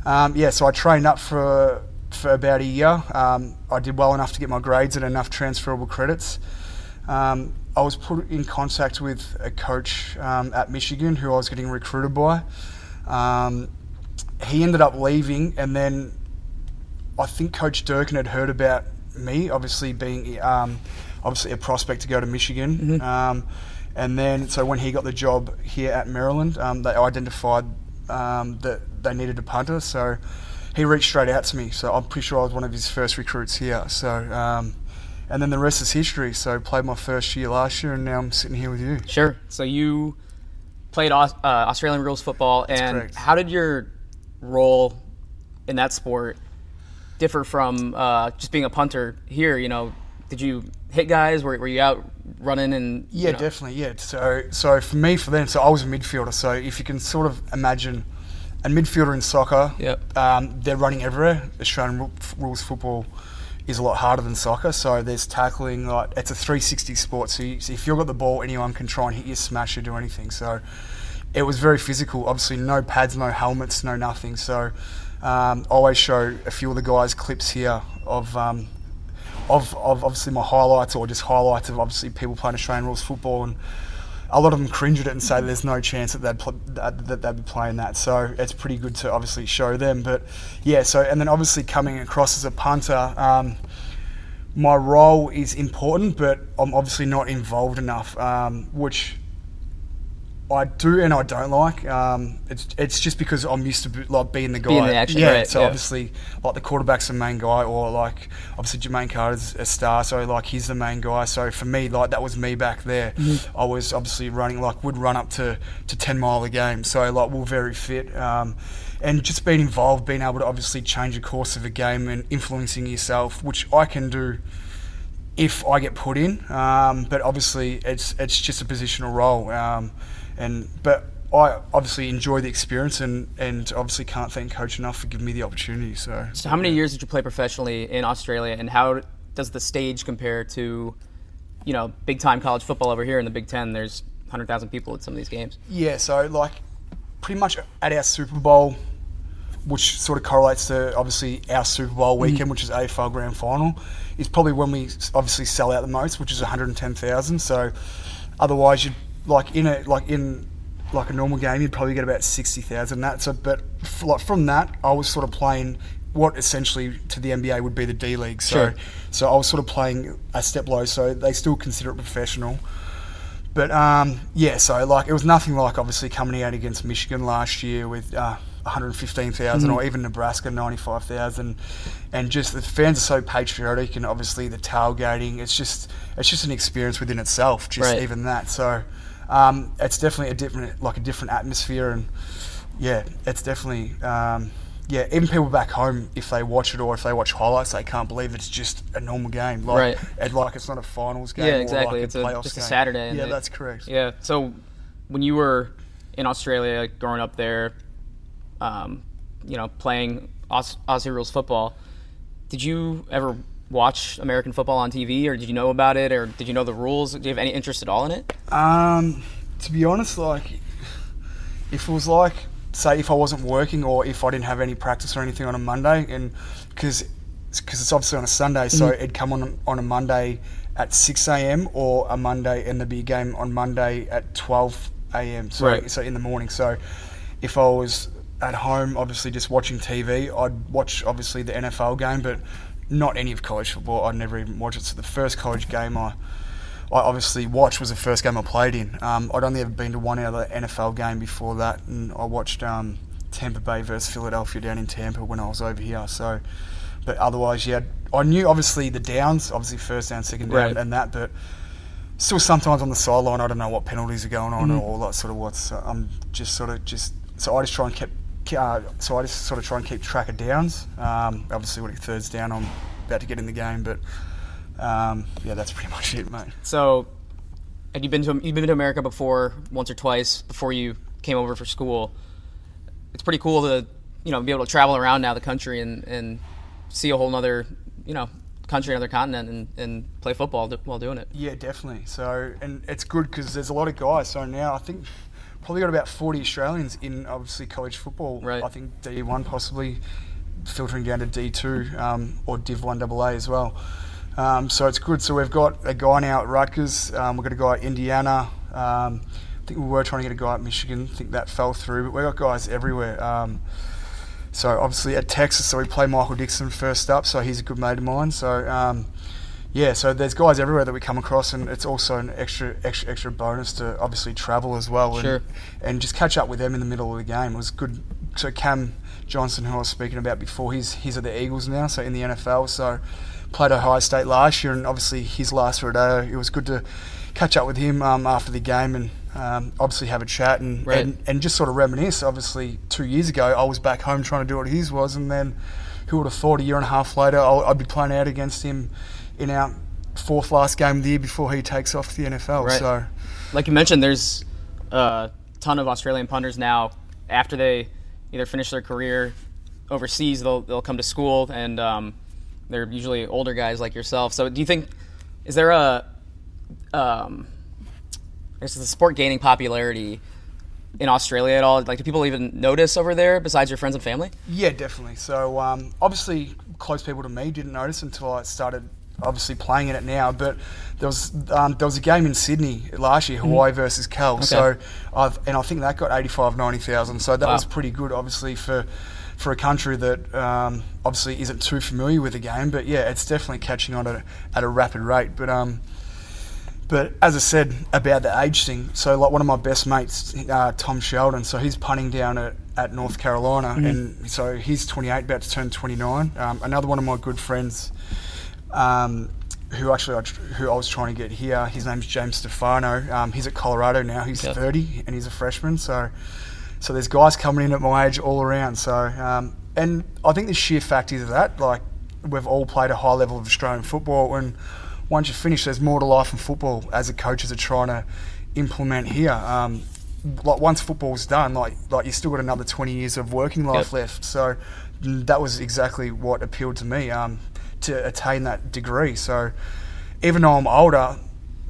[SPEAKER 4] um, yeah, so I trained up for for about a year. Um, I did well enough to get my grades and enough transferable credits. Um, I was put in contact with a coach um, at Michigan who I was getting recruited by. Um, he ended up leaving, and then I think Coach Durkin had heard about me, obviously being um, obviously a prospect to go to Michigan. Um, and then, so when he got the job here at Maryland, um, they identified um, that they needed a punter. So he reached straight out to me. So I'm pretty sure I was one of his first recruits here. So, um, and then the rest is history. So played my first year last year, and now I'm sitting here with you.
[SPEAKER 3] Sure. So you played uh, Australian rules football, and
[SPEAKER 4] correct.
[SPEAKER 3] how did your role in that sport differ from uh, just being a punter here? You know, did you hit guys? Were, were you out running and
[SPEAKER 4] Yeah,
[SPEAKER 3] you know-
[SPEAKER 4] definitely. Yeah. So, so for me, for them, so I was a midfielder. So if you can sort of imagine a midfielder in soccer,
[SPEAKER 3] Yep.
[SPEAKER 4] um, they're running everywhere. Australian rules football is a lot harder than soccer. So there's tackling. Like it's a 360 sport. So, you, so if you've got the ball, anyone can try and hit you, smash you, do anything. So it was very physical. Obviously, no pads, no helmets, no nothing. So um, I always show a few of the guys clips here of. Um, of, of obviously my highlights or just highlights of obviously people playing Australian rules football and a lot of them cringe at it and say there's no chance that they'd, pl- that, that they'd be playing that. So it's pretty good to obviously show them. But yeah, so and then obviously coming across as a punter, um, my role is important, but I'm obviously not involved enough, um, which I do and I don't like. Um, it's it's just because I'm used to be, like being the guy.
[SPEAKER 3] Being the action,
[SPEAKER 4] yeah.
[SPEAKER 3] right,
[SPEAKER 4] so
[SPEAKER 3] yeah.
[SPEAKER 4] obviously, like the quarterback's the main guy, or like obviously Jermaine Carter's a star, so like he's the main guy. So for me, like that was me back there.
[SPEAKER 3] Mm-hmm.
[SPEAKER 4] I was obviously running like would run up to to ten mile a game. So like we're very fit. Um, and just being involved, being able to obviously change the course of a game and influencing yourself, which I can do if I get put in. Um, but obviously, it's it's just a positional role. Um, and but I obviously enjoy the experience and, and obviously can't thank coach enough for giving me the opportunity. So,
[SPEAKER 3] So how many years did you play professionally in Australia, and how does the stage compare to, you know, big time college football over here in the Big Ten? There's 100,000 people at some of these games.
[SPEAKER 4] Yeah, so like pretty much at our Super Bowl, which sort of correlates to obviously our Super Bowl weekend, mm. which is AFL Grand Final, is probably when we obviously sell out the most, which is 110,000. So otherwise, you'd like in a like in like a normal game, you'd probably get about 60,000. That so, but f- like from that, I was sort of playing what essentially to the NBA would be the D League. So
[SPEAKER 3] Sure.
[SPEAKER 4] so I was sort of playing a step low. So they still consider it professional. But um, yeah, so like it was nothing like obviously coming out against Michigan last year with uh, 115,000 or even Nebraska 95,000, and just the fans are so patriotic and obviously the tailgating. It's just it's just an experience within itself. Just
[SPEAKER 3] Right.
[SPEAKER 4] even that. So um, it's definitely a different like a different atmosphere and yeah, it's definitely. Um, yeah, even people back home, if they watch it or if they watch highlights, they can't believe it's just a normal game. Like,
[SPEAKER 3] Right.
[SPEAKER 4] and like it's not a finals game.
[SPEAKER 3] Yeah,
[SPEAKER 4] or
[SPEAKER 3] exactly.
[SPEAKER 4] Like
[SPEAKER 3] It's
[SPEAKER 4] a,
[SPEAKER 3] a- just a
[SPEAKER 4] game.
[SPEAKER 3] Saturday
[SPEAKER 4] Yeah,
[SPEAKER 3] they-
[SPEAKER 4] that's correct.
[SPEAKER 3] Yeah. So when you were in Australia, growing up there, um, you know, playing Aus- Aussie rules football, did you ever watch American football on TV, or did you know about it, or did you know the rules? Do you have any interest at all in it?
[SPEAKER 4] Um, to be honest, like if it was like say if I wasn't working or if I didn't have any practice or anything on a Monday, and because because it's obviously on a Sunday, so it'd come on on a Monday at 6 a.m. or a Monday, and there'd be a game on Monday at 12 a.m. So,
[SPEAKER 3] Right.
[SPEAKER 4] so in the morning. So if I was at home, obviously just watching TV, I'd watch obviously the NFL game, but not any of college football. I'd never even watched it. So the first college game I I obviously watched was the first game I played in. Um, I'd only ever been to one other NFL game before that, and I watched um, Tampa Bay versus Philadelphia down in Tampa when I was over here. So, but otherwise, yeah, I knew obviously the downs, obviously first down, second down,
[SPEAKER 3] Right.
[SPEAKER 4] and that, but still sometimes on the sideline, I don't know what penalties are going on
[SPEAKER 3] Mhm.
[SPEAKER 4] or all that sort of what's. So I'm just sort of just so I just try and keep. Uh, so I just sort of try and keep track of downs. Um, obviously, when it thirds down, I'm about to get in the game, but um, yeah, that's pretty much it, mate.
[SPEAKER 3] So, had you been to you've been to America before once or twice before you came over for school? It's pretty cool to you know be able to travel around now the country and, and see a whole other you know country, another continent, and, and play football while doing it.
[SPEAKER 4] Yeah, definitely. So, and it's good because there's a lot of guys. So now I think probably got about 40 Australians in obviously college football.
[SPEAKER 3] Right.
[SPEAKER 4] I think D1 possibly filtering down to D2 um, or Div 1 AA as well. Um, so it's good. So we've got a guy now at Rutgers. Um, we've got a guy at Indiana. Um, I think we were trying to get a guy at Michigan. I think that fell through. But we've got guys everywhere. Um, so obviously at Texas, so we play Michael Dickson first up. So he's a good mate of mine. So um, yeah, so there's guys everywhere that we come across, and it's also an extra, extra, extra bonus to obviously travel as well, and,
[SPEAKER 3] Sure.
[SPEAKER 4] and just catch up with them in the middle of the game. It was good. So Cam Johnston, who I was speaking about before, he's he's at the Eagles now, so in the NFL. So played Ohio State last year, and obviously his last rodeo. It was good to catch up with him um, after the game and um, obviously have a chat and,
[SPEAKER 3] Right.
[SPEAKER 4] and and just sort of reminisce. Obviously, two years ago, I was back home trying to do what his was, and then who would have thought a year and a half later I'll, I'd be playing out against him in our fourth last game of the year before he takes off to the NFL.
[SPEAKER 3] Right.
[SPEAKER 4] So
[SPEAKER 3] Like you mentioned, there's a ton of Australian punters now. After they either finish their career overseas, they'll they'll come to school, and um, they're usually older guys like yourself. So, do you think is there a um, is the sport gaining popularity in Australia at all? Like, do people even notice over there besides your friends and family?
[SPEAKER 4] yeah, definitely. So um, obviously, close people to me didn't notice until I started obviously playing in it now. But there was um, there was a game in Sydney last year, Hawaii versus Cal. So I've, and I think that got 85, 90,000. So that
[SPEAKER 3] Wow.
[SPEAKER 4] was pretty good, obviously for. For a country that um, obviously isn't too familiar with the game, but yeah, it's definitely catching on at a, at a rapid rate. But um, but as I said about the age thing, so like one of my best mates, uh, Tom Sheldon, so he's punting down at, at North Carolina, and so he's 28, about to turn 29. Um, another one of my good friends, um, who actually I, who I was trying to get here, his name's James Stefanou. Um, he's at Colorado now. He's
[SPEAKER 3] Okay.
[SPEAKER 4] 30 and he's a freshman. So so there's guys coming in at my age all around. So um, and I think the sheer fact is that like we've all played a high level of Australian football, and once you finish, there's more to life in football as the coaches are trying to implement here. Um, like once football's done, like like you still got another 20 years of working life
[SPEAKER 3] Yep.
[SPEAKER 4] left. So that was exactly what appealed to me um, to attain that degree. So even though I'm older,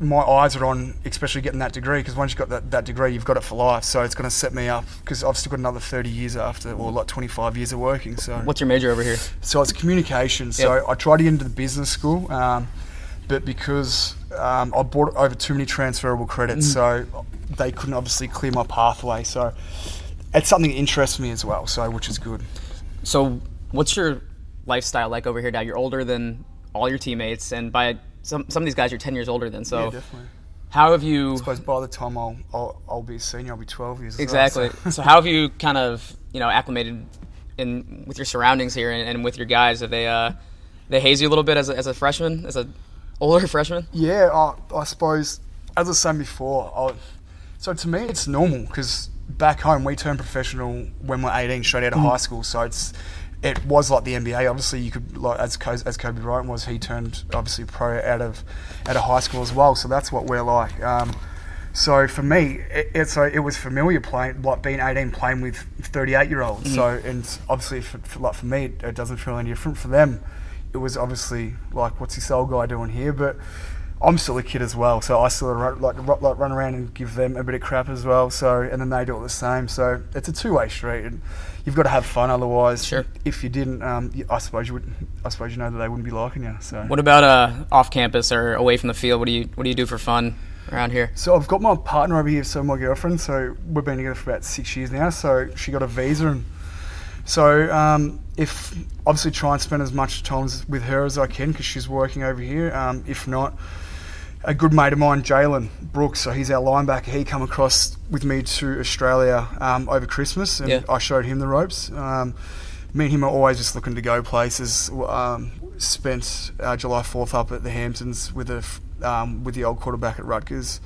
[SPEAKER 4] my eyes are on especially getting that degree because once you've got that, that degree, you've got it for life. So it's going to set me up because I've still got another 30 years after, or like 25 years of working. So
[SPEAKER 3] What's your major over here?
[SPEAKER 4] so it's communication. So
[SPEAKER 3] Yep.
[SPEAKER 4] I tried to get into the business school, um, but because um, I bought over too many transferable credits, so they couldn't obviously clear my pathway. So it's something that interests me as well. So which is good.
[SPEAKER 3] So, what's your lifestyle like over here now? You're older than all your teammates, and by some some of these guys, you're 10 years older than. So,
[SPEAKER 4] yeah, definitely.
[SPEAKER 3] how have you?
[SPEAKER 4] I suppose by the time I'll, I'll, I'll be a senior, I'll be 12 years. as well,
[SPEAKER 3] Exactly.
[SPEAKER 4] so-
[SPEAKER 3] so how have you kind of you know acclimated in with your surroundings here and, and with your guys? Have they uh they haze you a little bit as a, as a freshman, as a older freshman?
[SPEAKER 4] Yeah, I, I suppose, as I was saying before, I, so to me it's normal because back home we turn professional when we're 18 straight out of high school. So it's it was like the NBA. Obviously, you could like as as Kobe Bryant was, he turned obviously pro out of out of high school as well. So that's what we're like. Um, so for me, it, it, so it was familiar playing, like being 18, playing with 38 year olds. So and obviously, for, for, like for me, it, it doesn't feel any different. For them, it was obviously like, what's this old guy doing here? But I'm still a kid as well, so I still run, like like run around and give them a bit of crap as well. So and then they do it the same. So it's a two way street, and you've got to have fun. Otherwise,
[SPEAKER 3] Sure.
[SPEAKER 4] if you didn't, um, I suppose you would. I suppose you know that they wouldn't be liking you. So
[SPEAKER 3] What about uh, off campus or away from the field? What do you What do you do for fun around here?
[SPEAKER 4] So I've got my partner over here, so my girlfriend. So we've been together for about six years now. So she got a visa, and so um, if obviously try and spend as much time with her as I can because she's working over here. Um, if not, a good mate of mine, Jalen Brooks, so he's our linebacker. He come across with me to Australia um, over Christmas, and
[SPEAKER 3] Yeah.
[SPEAKER 4] I showed him the ropes. Um, me and him are always just looking to go places. Um, spent uh, July Fourth up at the Hamptons with a um, with the old quarterback at Rutgers.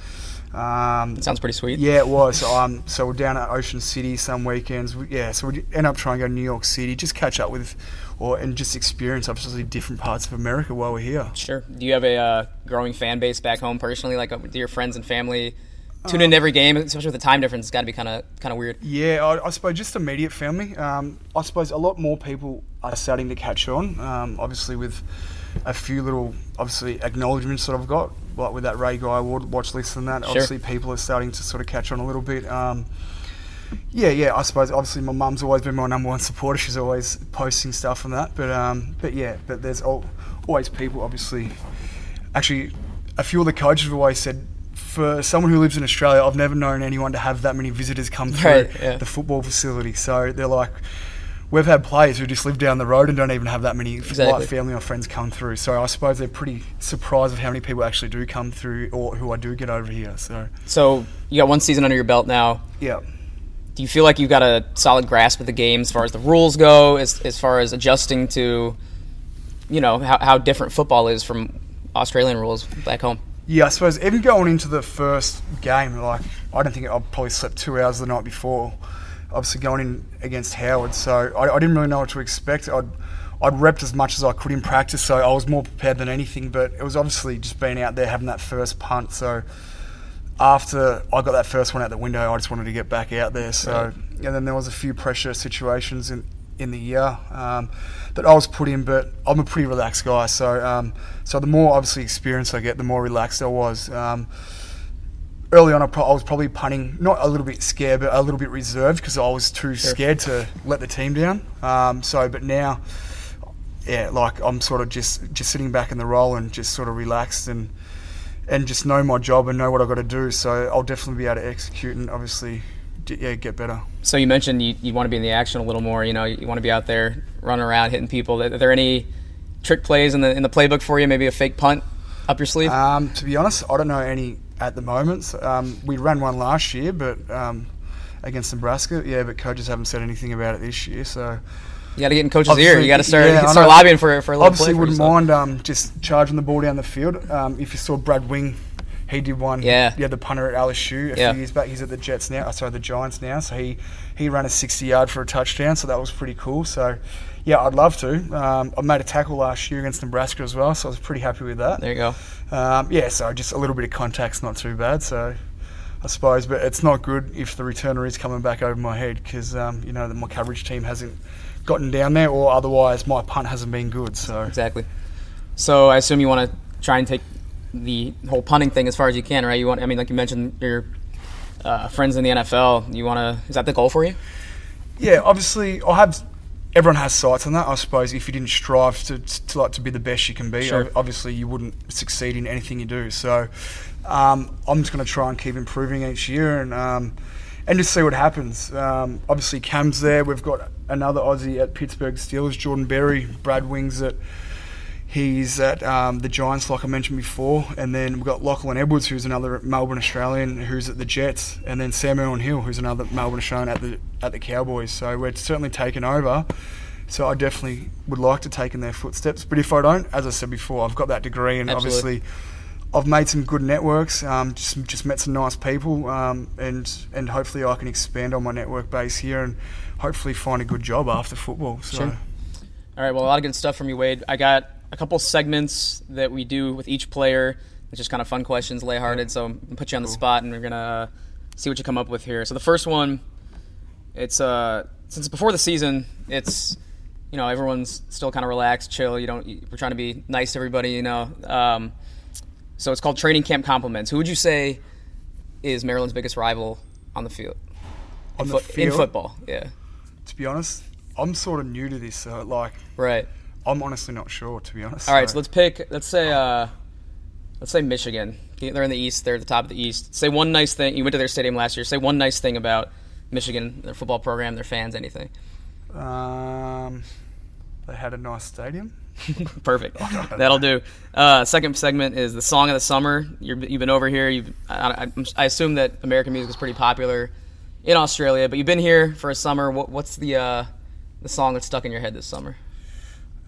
[SPEAKER 4] Um,
[SPEAKER 3] Sounds pretty sweet.
[SPEAKER 4] yeah, it was. Um, so we're down at Ocean City some weekends. We, yeah, so we end up trying to go to New York City, just catch up with, or and just experience obviously different parts of America while we're here.
[SPEAKER 3] Sure. Do you have a uh, growing fan base back home personally? Like, uh, do your friends and family tune in to every game, especially with the time difference? It's got to be kind of kind of weird.
[SPEAKER 4] Yeah, I, I suppose just immediate family. Um, I suppose a lot more people are starting to catch on. Um, obviously, with a few little obviously acknowledgements that I've got, like with that Ray Guy Award watch list and that.
[SPEAKER 3] Sure.
[SPEAKER 4] Obviously, people are starting to sort of catch on a little bit. Um, yeah, yeah. I suppose obviously my mum's always been my number one supporter. She's always posting stuff and that. But um, but yeah, but there's al- always people. Obviously, actually, a few of the coaches have always said. For someone who lives in Australia, I've never known anyone to have that many visitors come through
[SPEAKER 3] Right, yeah.
[SPEAKER 4] the football facility. So they're like, we've had players who just live down the road and don't even have that many
[SPEAKER 3] Exactly.
[SPEAKER 4] like family or friends come through. So I suppose they're pretty surprised at how many people actually do come through or who I do get over here. So
[SPEAKER 3] So you got one season under your belt now.
[SPEAKER 4] yeah.
[SPEAKER 3] Do you feel like you've got a solid grasp of the game as far as the rules go, as as far as adjusting to, you know, how, how different football is from Australian rules back home?
[SPEAKER 4] Yeah, I suppose even going into the first game, like I don't think I probably slept two hours the night before. Obviously going in against Howard, so I, I didn't really know what to expect. I'd I'd repped as much as I could in practice, so I was more prepared than anything. But it was obviously just being out there having that first punt. So after I got that first one out the window, I just wanted to get back out there. So and then there was a few pressure situations in in the year um, that I was put in, but I'm a pretty relaxed guy. So um, so the more obviously experience I get, the more relaxed I was. Um, early on, I, pro- I was probably punting, not a little bit scared, but a little bit reserved because I was too scared to let the team down. Um, so, but now, yeah, like I'm sort of just just sitting back in the role and just sort of relaxed and and just know my job and know what I've got to do. So I'll definitely be able to execute and obviously, yeah, get better.
[SPEAKER 3] So you mentioned you, you want to be in the action a little more. You know, you want to be out there running around hitting people. Are there any trick plays in the in the playbook for you? Maybe a fake punt up your sleeve?
[SPEAKER 4] Um, to be honest, I don't know any at the moment. Um, we ran one last year, but um, against Nebraska, yeah, but coaches haven't said anything about it this year. So
[SPEAKER 3] you got to get in coach's ear. You got to start
[SPEAKER 4] yeah,
[SPEAKER 3] start
[SPEAKER 4] know.
[SPEAKER 3] lobbying for for a little
[SPEAKER 4] obviously wouldn't mind um, just charging the ball down the field. Um, if you saw Brad Wing, he did one.
[SPEAKER 3] Yeah.
[SPEAKER 4] yeah, the punter at LSU a
[SPEAKER 3] Yeah.
[SPEAKER 4] few years back. He's at the Jets now. uh, Sorry, the Giants now. So he he ran a 60 yard for a touchdown. So that was pretty cool. So yeah, I'd love to. Um, I made a tackle last year against Nebraska as well, so I was pretty happy with that.
[SPEAKER 3] There you go.
[SPEAKER 4] Um, yeah, so just a little bit of contact's not too bad. So I suppose, but it's not good if the returner is coming back over my head because um, you know that my coverage team hasn't gotten down there, or otherwise my punt hasn't been good. So
[SPEAKER 3] Exactly. So I assume you want to try and take the whole punting thing as far as you can, right? You want, I mean, like you mentioned, your uh, friends in the NFL. You want to? Is that the goal for you?
[SPEAKER 4] yeah, obviously I have. Everyone has sights on that. I suppose if you didn't strive to, to like to be the best you can be,
[SPEAKER 3] Sure.
[SPEAKER 4] obviously you wouldn't succeed in anything you do. So um, I'm just going to try and keep improving each year and um, and just see what happens. Um, obviously Cam's there. We've got another Aussie at Pittsburgh Steelers, Jordan Berry, Brad Wings at He's at um, the Giants, like I mentioned before, and then we've got Lachlan Edwards, who's another Melbourne Australian, who's at the Jets, and then Sam Irwin-Hill, who's another Melbourne Australian at the at the Cowboys. So we're certainly taking over. So I definitely would like to take in their footsteps, but if I don't, as I said before, I've got that degree, and
[SPEAKER 3] Absolutely.
[SPEAKER 4] obviously I've made some good networks, um, just just met some nice people, um, and and hopefully I can expand on my network base here, and hopefully find a good job after football. So.
[SPEAKER 3] Sure. All right. Well, a lot of good stuff from you, Wade. I got a couple segments that we do with each player. It's just kind of fun questions, lighthearted. So I'm gonna put you on the spot, and we're gonna see what you come up with here. So the first one, it's uh, since before the season, it's you know everyone's still kind of relaxed, chill. You don't. We're trying to be nice to everybody. You know. Um, So it's called Training Camp Compliments. Who would you say is Maryland's biggest rival on the field?
[SPEAKER 4] On
[SPEAKER 3] in,
[SPEAKER 4] the
[SPEAKER 3] fo- in football, yeah.
[SPEAKER 4] To be honest, I'm sort of new to this, so like
[SPEAKER 3] Right.
[SPEAKER 4] I'm honestly not sure. To be honest.
[SPEAKER 3] All right, so let's pick. Let's say, uh, let's say Michigan. They're in the East. They're at the top of the East. Say one nice thing. You went to their stadium last year. Say one nice thing about Michigan, their football program, their fans, anything.
[SPEAKER 4] Um, they had a nice stadium.
[SPEAKER 3] Perfect. That'll do. Uh, second segment is the song of the summer. You're, you've been over here. You've, I, I, I assume that American music is pretty popular in Australia, but you've been here for a summer. What, what's the uh, the song that's stuck in your head this summer?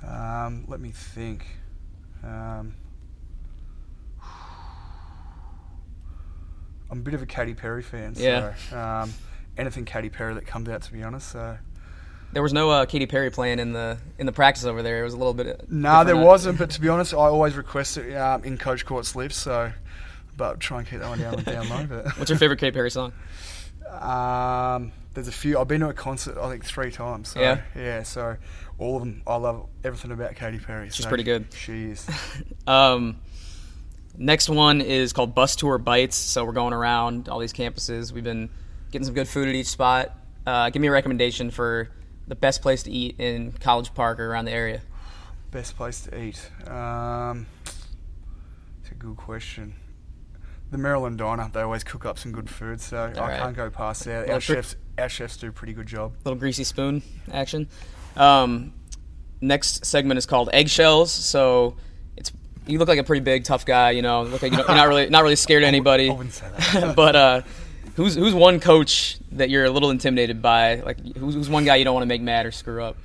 [SPEAKER 4] Um, let me think. Um, I'm a bit of a Katy Perry fan, so
[SPEAKER 3] Yeah.
[SPEAKER 4] um, anything Katy Perry that comes out, to be honest. So
[SPEAKER 3] There was no uh, Katy Perry playing in the in the practice over there. It was a little bit.
[SPEAKER 4] no, there
[SPEAKER 3] different, uh,
[SPEAKER 4] wasn't. But to be honest, I always request it um, in Coach Court's lips. So, but try and keep that one down down low. But
[SPEAKER 3] What's your favorite Katy Perry song?
[SPEAKER 4] Um, there's a few. I've been to a concert, I think, three times. So,
[SPEAKER 3] Yeah?
[SPEAKER 4] Yeah. So all of them. I love everything about Katy Perry.
[SPEAKER 3] She's
[SPEAKER 4] so
[SPEAKER 3] pretty good.
[SPEAKER 4] She is.
[SPEAKER 3] Um, next one is called Bus Tour Bites. So we're going around all these campuses. We've been getting some good food at each spot. Uh, give me a recommendation for the best place to eat in College Park or around the area.
[SPEAKER 4] Best place to eat. Um, it's a good question. The Maryland Diner. They always cook up some good food, so I
[SPEAKER 3] right.
[SPEAKER 4] can't go past there.
[SPEAKER 3] Little
[SPEAKER 4] Our
[SPEAKER 3] trick-
[SPEAKER 4] chefs, our chefs do a pretty good job.
[SPEAKER 3] Little greasy spoon action. Um, next segment is called Eggshells. So it's you look like a pretty big, tough guy. You know, look like you you're not really not really scared of anybody.
[SPEAKER 4] I wouldn't say that.
[SPEAKER 3] but uh, who's who's one coach that you're a little intimidated by? Like who's, who's one guy you don't want to make mad or screw up?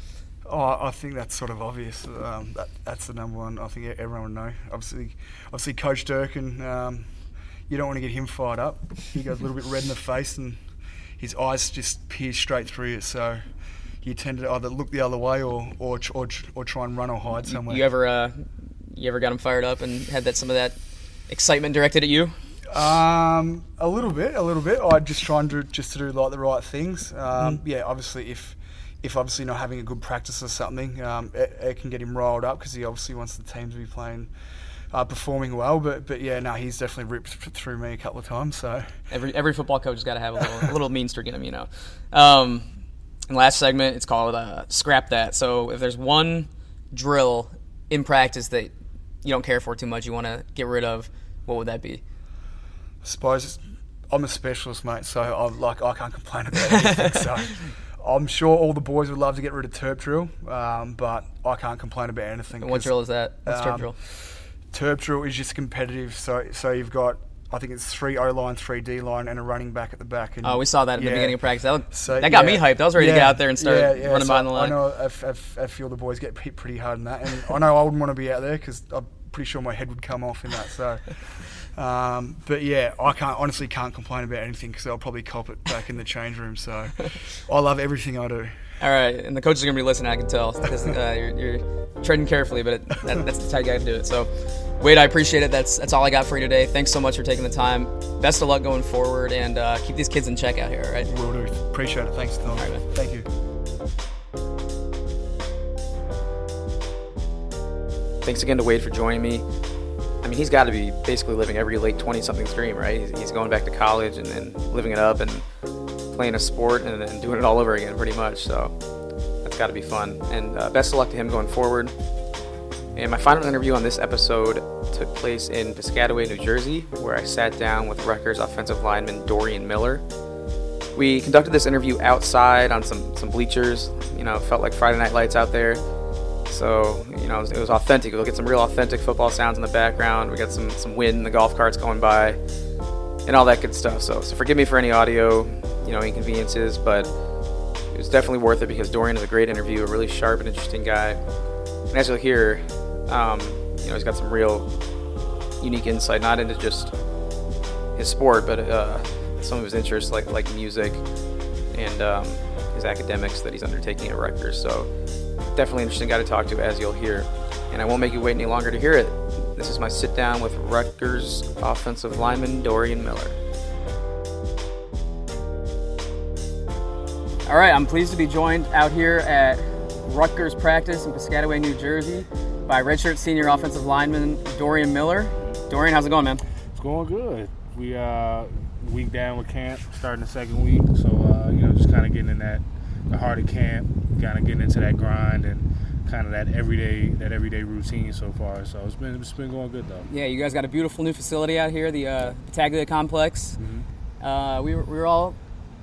[SPEAKER 4] Oh, I think that's sort of obvious. Um, that, that's the number one. I think everyone would know. Obviously, obviously, Coach Durkin. Um, you don't want to get him fired up. He goes a little bit red in the face, and his eyes just pierce straight through you. So you tend to either look the other way or or or, or try and run or hide somewhere.
[SPEAKER 3] You ever uh, you ever got him fired up and had that some of that excitement directed at you?
[SPEAKER 4] Um, a little bit, a little bit. I just try and do just to do like the right things. Um,
[SPEAKER 3] Mm-hmm.
[SPEAKER 4] Yeah, obviously, if if obviously not having a good practice or something, um, it, it can get him riled up because he obviously wants the team to be playing, uh, performing well. But but yeah, no, he's definitely ripped through me a couple of times. So
[SPEAKER 3] Every every football coach has got to have a little a little mean streak in him, you know. Um, and last segment, it's called uh, scrap that. So if there's one drill in practice that you don't care for too much, you want to get rid of, what would that be?
[SPEAKER 4] I suppose I'm a specialist, mate. So I like I can't complain about anything. so. I'm sure all the boys would love to get rid of terp drill, um, but I can't complain about anything.
[SPEAKER 3] And what drill is that? What's
[SPEAKER 4] um,
[SPEAKER 3] drill?
[SPEAKER 4] Terp drill is just competitive. So so you've got I think it's three O line, three D line, and a running back at the back. And
[SPEAKER 3] Oh, we saw that at the beginning of practice. That, looked-
[SPEAKER 4] So,
[SPEAKER 3] that got me hyped. I was ready to get out there and start
[SPEAKER 4] yeah, yeah.
[SPEAKER 3] running
[SPEAKER 4] So
[SPEAKER 3] behind the line.
[SPEAKER 4] I know I few of the boys get hit pretty hard in that, and I know I wouldn't want to be out there because I'm pretty sure my head would come off in that. So, um, but yeah, I can't honestly can't complain about anything because I'll probably cop it back in the change room. So, I love everything I do.
[SPEAKER 3] All right, and the coach is gonna be listening. I can tell because uh, you're, you're treading carefully, but it, that, that's the type guy to do it. So, Wade, I appreciate it. That's that's all I got for you today. Thanks so much for taking the time. Best of luck going forward, and uh, keep these kids in check out here. All right.
[SPEAKER 4] Will do. Appreciate it. Thanks, Tom.
[SPEAKER 3] right, man.
[SPEAKER 4] Thank you.
[SPEAKER 1] Thanks again to Wade for joining me. I mean, he's got to be basically living every late 20 something's dream, right? He's, he's going back to college and then living it up and playing a sport and then doing it all over again, pretty much. So that's got to be fun. And uh, best of luck to him going forward. And my final interview on this episode took place in Piscataway, New Jersey, where I sat down with Rutgers offensive lineman Dorian Miller. We conducted this interview outside on some, some bleachers. You know, felt like Friday Night Lights out there. So, you know, it was, it was authentic. We'll get some real authentic football sounds in the background. We got some, some wind, the golf carts going by, and all that good stuff. So, so forgive me for any audio, you know, inconveniences, but it was definitely worth it because Dorian is a great interview, a really sharp and interesting guy. And as you'll hear, um, you know, he's got some real unique insight, not into just his sport, but uh, some of his interests, like like music and um, his academics that he's undertaking at Rutgers. So definitely interesting guy to talk to, as you'll hear. And I won't make you wait any longer to hear it. This is my sit down with Rutgers offensive lineman Dorian Miller.
[SPEAKER 3] All right, I'm pleased to be joined out here at Rutgers practice in Piscataway, New Jersey, by redshirt senior offensive lineman Dorian Miller. Dorian, how's it going, man?
[SPEAKER 5] It's going good. We uh week down with camp, starting the second week. So uh, you know, just kind of getting in that the heart of camp, kind of getting into that grind and kind of that everyday that everyday routine so far. So it's been it's been going good though.
[SPEAKER 3] Yeah, you guys got a beautiful new facility out here, the uh, Battaglia Complex. Mm-hmm. Uh, we, were, we were all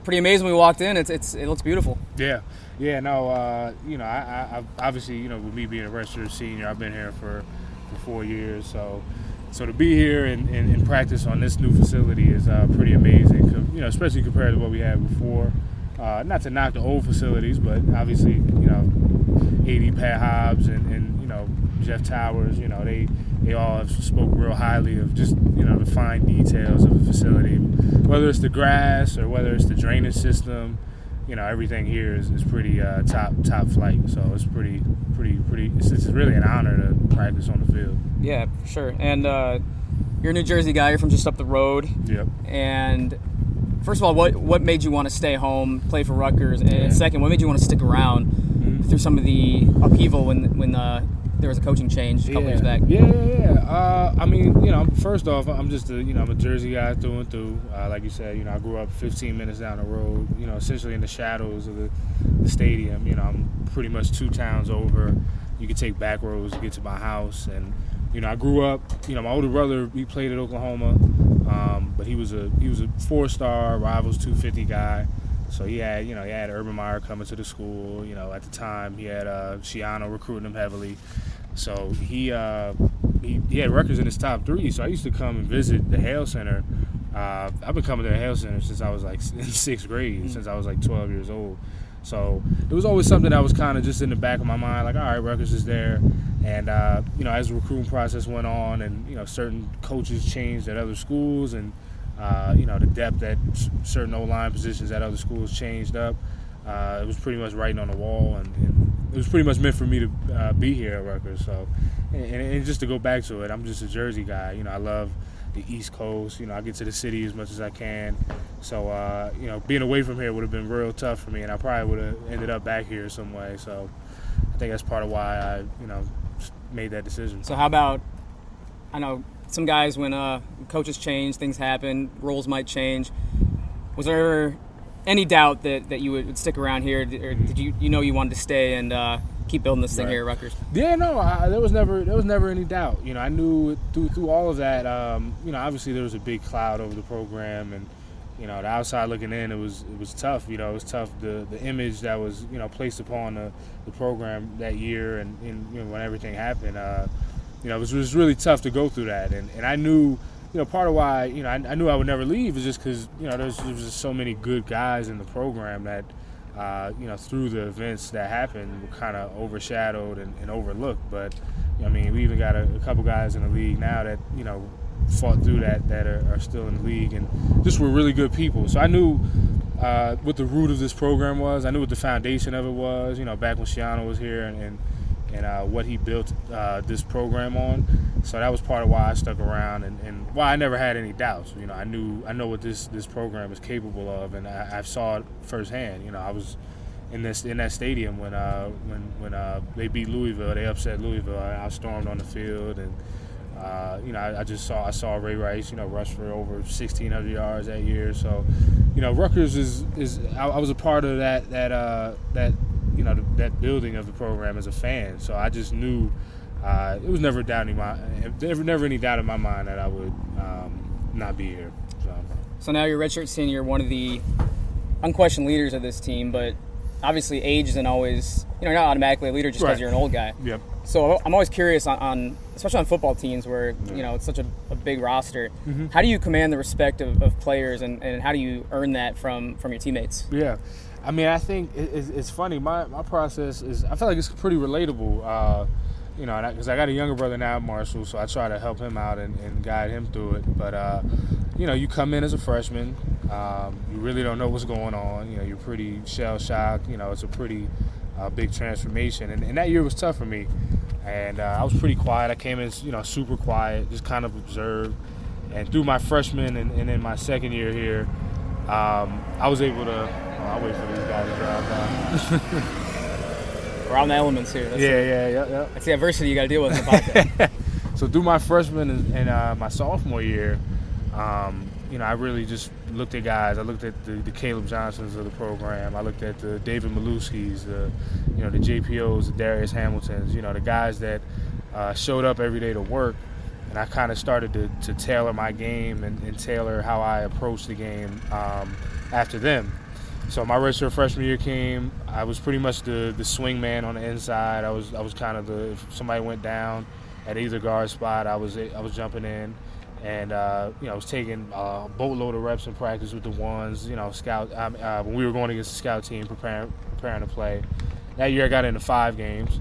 [SPEAKER 3] pretty amazed when we walked in. It's, it's it looks beautiful.
[SPEAKER 5] Yeah, yeah. No, uh, you know, I, I obviously you know with me being a redshirt senior, I've been here for for four years, so. So to be here and, and, and practice on this new facility is uh, pretty amazing, you know, especially compared to what we had before. Uh, not to knock the old facilities, but obviously, you know, AD Pat Hobbs and, and you know Jeff Towers, you know, they they all have spoke real highly of just you know the fine details of the facility, whether it's the grass or whether it's the drainage system. You know, everything here is, is pretty uh, top top flight. So it's pretty pretty pretty. It's, it's really an honor to practice on the field.
[SPEAKER 3] Yeah, sure. And uh, you're a New Jersey guy. You're from just up the road.
[SPEAKER 5] Yep.
[SPEAKER 3] And first of all, what what made you want to stay home, play for Rutgers, and yeah. second, what made you want to stick around mm-hmm. through some of the upheaval when when uh, there was a coaching change a couple
[SPEAKER 5] yeah.
[SPEAKER 3] years back?
[SPEAKER 5] Yeah, yeah, yeah. Uh, I mean, you know, first off, I'm just a you know I'm a Jersey guy through and through. Uh, like you said, you know, I grew up 15 minutes down the road. You know, essentially in the shadows of the, the stadium. You know, I'm pretty much two towns over. You could take back roads to get to my house and you know, I grew up. You know, my older brother he played at Oklahoma, um, but he was a he was a four star Rivals 250 guy. So he had you know he had Urban Meyer coming to the school. You know, at the time he had uh, Schiano recruiting him heavily. So he, uh, he he had Rutgers in his top three. So I used to come and visit the Hale Center. Uh, I've been coming to the Hale Center since I was like in sixth grade, mm-hmm. since I was like 12 years old. So it was always something that was kind of just in the back of my mind, like, all right, Rutgers is there. And, uh, you know, as the recruiting process went on and, you know, certain coaches changed at other schools and, uh, you know, the depth at certain O-line positions at other schools changed up, uh, it was pretty much writing on the wall. And, and, it was pretty much meant for me to uh, be here at Rutgers. So, and, and just to go back to it, I'm just a Jersey guy. You know, I love – the East Coast. You know, I get to the city as much as I can. So, uh, you know, being away from here would have been real tough for me, and I probably would have ended up back here some way. So, I think that's part of why I, you know, made that decision.
[SPEAKER 3] So, how about? I know some guys when uh, coaches change, things happen, roles might change. Was there any doubt that, that you would stick around here, or did you you know you wanted to stay and uh, keep building this thing right. here at Rutgers?
[SPEAKER 5] Yeah, no, I, there was never there was never any doubt. You know, I knew through through all of that. Um, you know, obviously there was a big cloud over the program, and you know, the outside looking in, it was it was tough. You know, it was tough. The the image that was you know placed upon the, the program that year, and, and you know when everything happened, uh, you know, it was, it was really tough to go through that. And and I knew. You know, part of why you know I, I knew I would never leave is just because you know there's, there's just so many good guys in the program that uh, you know, through the events that happened, were kind of overshadowed and, and, overlooked. But I mean, we even got a, a, couple guys in the league now that you know fought through that that are, are still in the league and just were really good people. So I knew uh, what the root of this program was. I knew what the foundation of it was. You know, back when Schiano was here and, and and uh, what he built uh, this program on. So that was part of why I stuck around and, and, why I never had any doubts. You know, I knew I know what this this program is capable of, and I, I saw it firsthand. You know, I was in this in that stadium when uh, when when uh, they beat Louisville, they upset Louisville. I, I stormed on the field and. Uh, you know, I, I, just saw I saw Ray Rice, you know, rush for over 1,600 yards that year. So, you know, Rutgers is is I, I was a part of that that uh, that you know that building of the program as a fan. So I just knew uh, it was never doubt in my never never any doubt in my mind that I would um, not be here. So.
[SPEAKER 3] so now you're redshirt senior, one of the unquestioned leaders of this team, but obviously age isn't always you know not automatically a leader just because right. you're an old guy.
[SPEAKER 5] Yep.
[SPEAKER 3] So I'm always curious on, on especially on football teams where yeah. you know it's such a, a big roster. Mm-hmm. How do you command the respect of, of players, and, and how do you earn that from from your teammates?
[SPEAKER 5] Yeah. I mean, I think it's, it's funny. My my process is I feel like it's pretty relatable. Uh, you know, because I, I, got a younger brother now, Marshall, so I try to help him out and, and guide him through it. But uh, you know, you come in as a freshman, um, you really don't know what's going on. You know, you're pretty shell shocked. You know, it's a pretty uh, big transformation, and, and, that year was tough for me. And uh, I was pretty quiet. I came in, you know, super quiet, just kind of observed. And through my freshman and, and then my second year here, um, I was able to I'll wait for these guys to drive by.
[SPEAKER 3] We're on the elements here. That's,
[SPEAKER 5] Yeah, yeah, yeah, yeah.
[SPEAKER 3] that's the adversity you got to deal with in the podcast.
[SPEAKER 5] So through my freshman and, and uh, my sophomore year, um, you know, I really just looked at guys. I looked at the, the Caleb Johnsons of the program. I looked at the David Maluskis, the you know the JPOs, the Darius Hamiltons. You know, the guys that uh, showed up every day to work. And I kind of started to, to tailor my game and, and tailor how I approach the game um, after them. So my redshirt freshman year came. I was pretty much the the swing man on the inside. I was I was kind of the if somebody went down at either guard spot, I was I was jumping in, and uh, you know I was taking a boatload of reps in practice with the ones. You know, scout uh, when we were going against the scout team preparing preparing to play. That year I got into five games,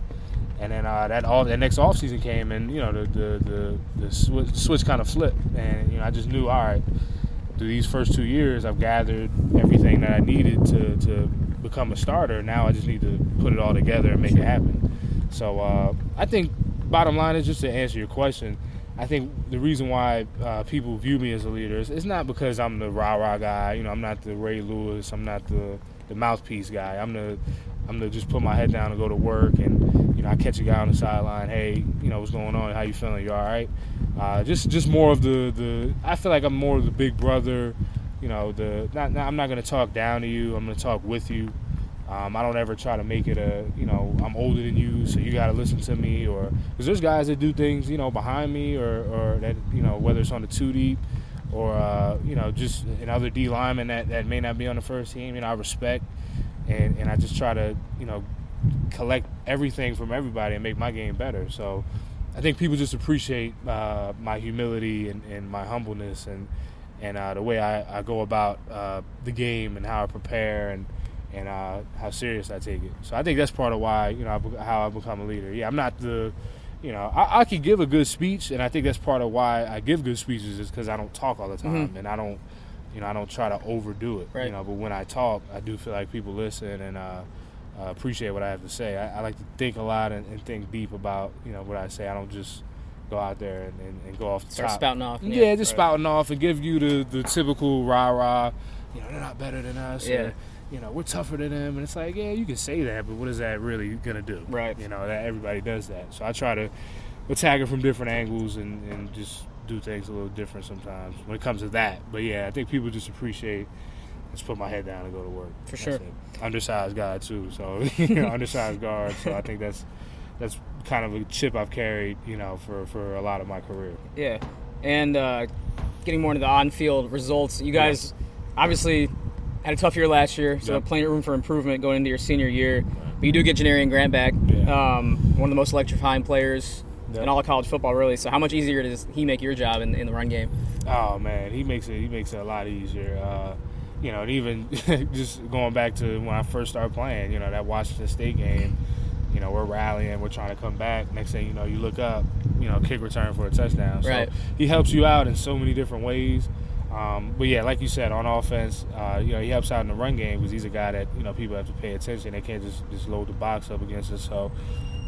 [SPEAKER 5] and then uh, that all that next off season came, and you know the the the, the switch, switch kind of flipped, and you know I just knew all right. Through these first two years, I've gathered everything that I needed to, to become a starter. Now I just need to put it all together and make it happen. So uh, I think bottom line is just to answer your question. I think the reason why uh, people view me as a leader is it's not because I'm the rah rah guy. You know, I'm not the Ray Lewis. I'm not the the mouthpiece guy. I'm the I'm the just put my head down and go to work. And you know, I catch a guy on the sideline. Hey, you know, what's going on? How you feeling? You all right? Uh, just just more of the the. I feel like I'm more of the big brother. You know, the not, not I'm not to talk down to you. I'm to talk with you. Um, I don't ever try to make it a, you know, I'm older than you, so you got to listen to me, or because there's guys that do things, you know, behind me, or, or that, you know, whether it's on the two deep, or uh, you know, just another D lineman that, that may not be on the first team. You know, I respect, and and I just try to, you know, collect everything from everybody and make my game better. So, I think people just appreciate uh, my humility and, and my humbleness and and uh, the way I, I go about uh, the game and how I prepare and and uh, how serious I take it. So I think that's part of why you know I, how I become a leader. Yeah, I'm not the you know I, I can give a good speech, and I think that's part of why I give good speeches is because I don't talk all the time and I don't you know I don't try to overdo it.
[SPEAKER 3] Right.
[SPEAKER 5] You know, but when I talk, I do feel like people listen and. Uh, appreciate what I have to say. I, I like to think a lot and, and think deep about you know what I say. I don't just go out there and, and, and go off the
[SPEAKER 3] Start
[SPEAKER 5] top.
[SPEAKER 3] spouting off.
[SPEAKER 5] Yeah, just
[SPEAKER 3] right.
[SPEAKER 5] spouting off and give you the, the typical rah rah. You know, they're not better than us.
[SPEAKER 3] Yeah.
[SPEAKER 5] Or, you know, we're tougher than them. And it's like, yeah, you can say that, but what is that really gonna do?
[SPEAKER 3] Right.
[SPEAKER 5] You know, that everybody does that. So I try to attack it from different angles and, and just do things a little different sometimes when it comes to that. But yeah, I think people just appreciate. Let's put my head down and go to work.
[SPEAKER 3] For
[SPEAKER 5] That's
[SPEAKER 3] sure.
[SPEAKER 5] it. Undersized guy too, so you know, undersized guard. So I think that's that's kind of a chip I've carried, you know, for, for a lot of my career.
[SPEAKER 3] Yeah, and uh, getting more into the on-field results, you guys obviously had a tough year last year, so
[SPEAKER 5] Yep.
[SPEAKER 3] plenty of room for improvement going into your senior year. But you do get Janarian Grant back,
[SPEAKER 5] Yeah.
[SPEAKER 3] um, one of the most electrifying players
[SPEAKER 5] Yep.
[SPEAKER 3] in all of college football, really. So how much easier does he make your job in, in the run game?
[SPEAKER 5] Oh man, he makes it he makes it a lot easier. Uh, you know, and even just going back to when I first started playing, you know, that Washington State game, you know, we're rallying, we're trying to come back. Next thing you know, you look up, you know, kick return for a touchdown. So
[SPEAKER 3] Right.
[SPEAKER 5] he helps you out in so many different ways. Um, but yeah, like you said, on offense, uh, you know, he helps out in the run game because he's a guy that you know people have to pay attention. They can't just just load the box up against us. So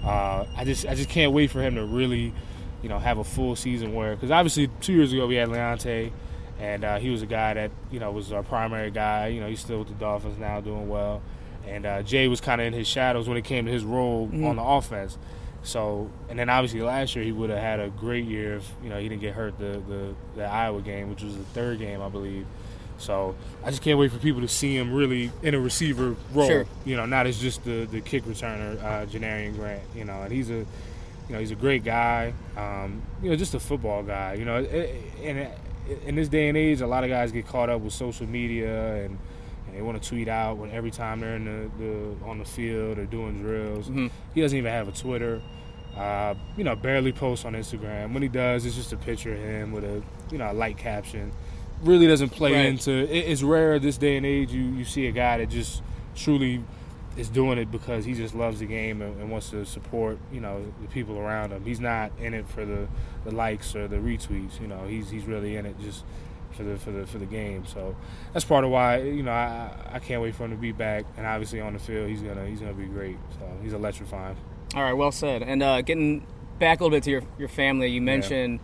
[SPEAKER 5] uh, I just I just can't wait for him to really, you know, have a full season where because obviously two years ago we had Leonte, and uh, he was a guy that you know was our primary guy. You know, he's still with the Dolphins now, doing well. And uh, Jay was kind of in his shadows when it came to his role on the offense. So, and then obviously last year he would have had a great year if you know he didn't get hurt the, the the Iowa game, which was the third game I believe. So I just can't wait for people to see him really in a receiver role.
[SPEAKER 3] Sure.
[SPEAKER 5] You know, not as just the the kick returner, uh, Janarian Grant. You know, and he's a you know he's a great guy. Um, you know, just a football guy. You know, and in this day and age, a lot of guys get caught up with social media and. and They want to tweet out when every time they're in the, the on the field or doing drills. He doesn't even have a Twitter. Uh, you know, barely posts on Instagram. When he does, it's just a picture of him with a you know a light caption. Really doesn't play
[SPEAKER 3] Right.
[SPEAKER 5] into. It, it's rare this day and age you you see a guy that just truly is doing it because he just loves the game and, and wants to support you know the people around him. He's not in it for the, the likes or the retweets. You know, he's he's really in it just for the for the for the game. So that's part of why you know I I can't wait for him to be back. And obviously on the field he's gonna he's gonna be great. So he's electrifying.
[SPEAKER 3] All right, well said. And uh, getting back a little bit to your, your family, you mentioned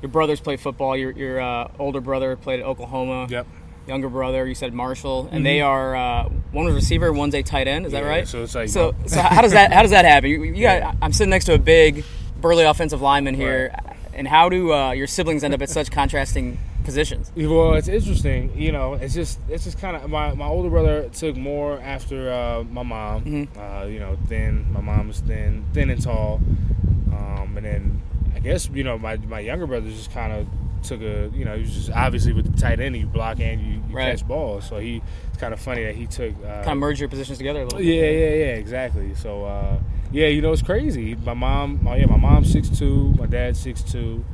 [SPEAKER 3] your brothers play football. Your, your uh, older brother played at Oklahoma.
[SPEAKER 5] Yep.
[SPEAKER 3] Younger brother, you said Marshall, and they are uh, one was receiver, one's a tight end. Is that right?
[SPEAKER 5] so it's like-
[SPEAKER 3] so. So how does that how does that happen? You, you got I'm sitting next to a big, burly offensive lineman here, and how do uh, your siblings end up at such contrasting positions?
[SPEAKER 5] Well, it's interesting. You know, it's just it's just kind of my, my older brother took more after uh, my mom.
[SPEAKER 3] Mm-hmm.
[SPEAKER 5] Uh, you know, thin. My mom was thin, thin and tall. Um, and then I guess you know my my younger brother just kind of took a you know he was just obviously with the tight end you block and you, you
[SPEAKER 3] Right.
[SPEAKER 5] catch balls. So he it's kind of funny that he took uh,
[SPEAKER 3] Kind of merge your positions together a little. bit.
[SPEAKER 5] yeah, yeah, yeah, exactly. So, uh, yeah, you know, it's crazy. My mom, my, yeah, my mom's six two, my dad's six two,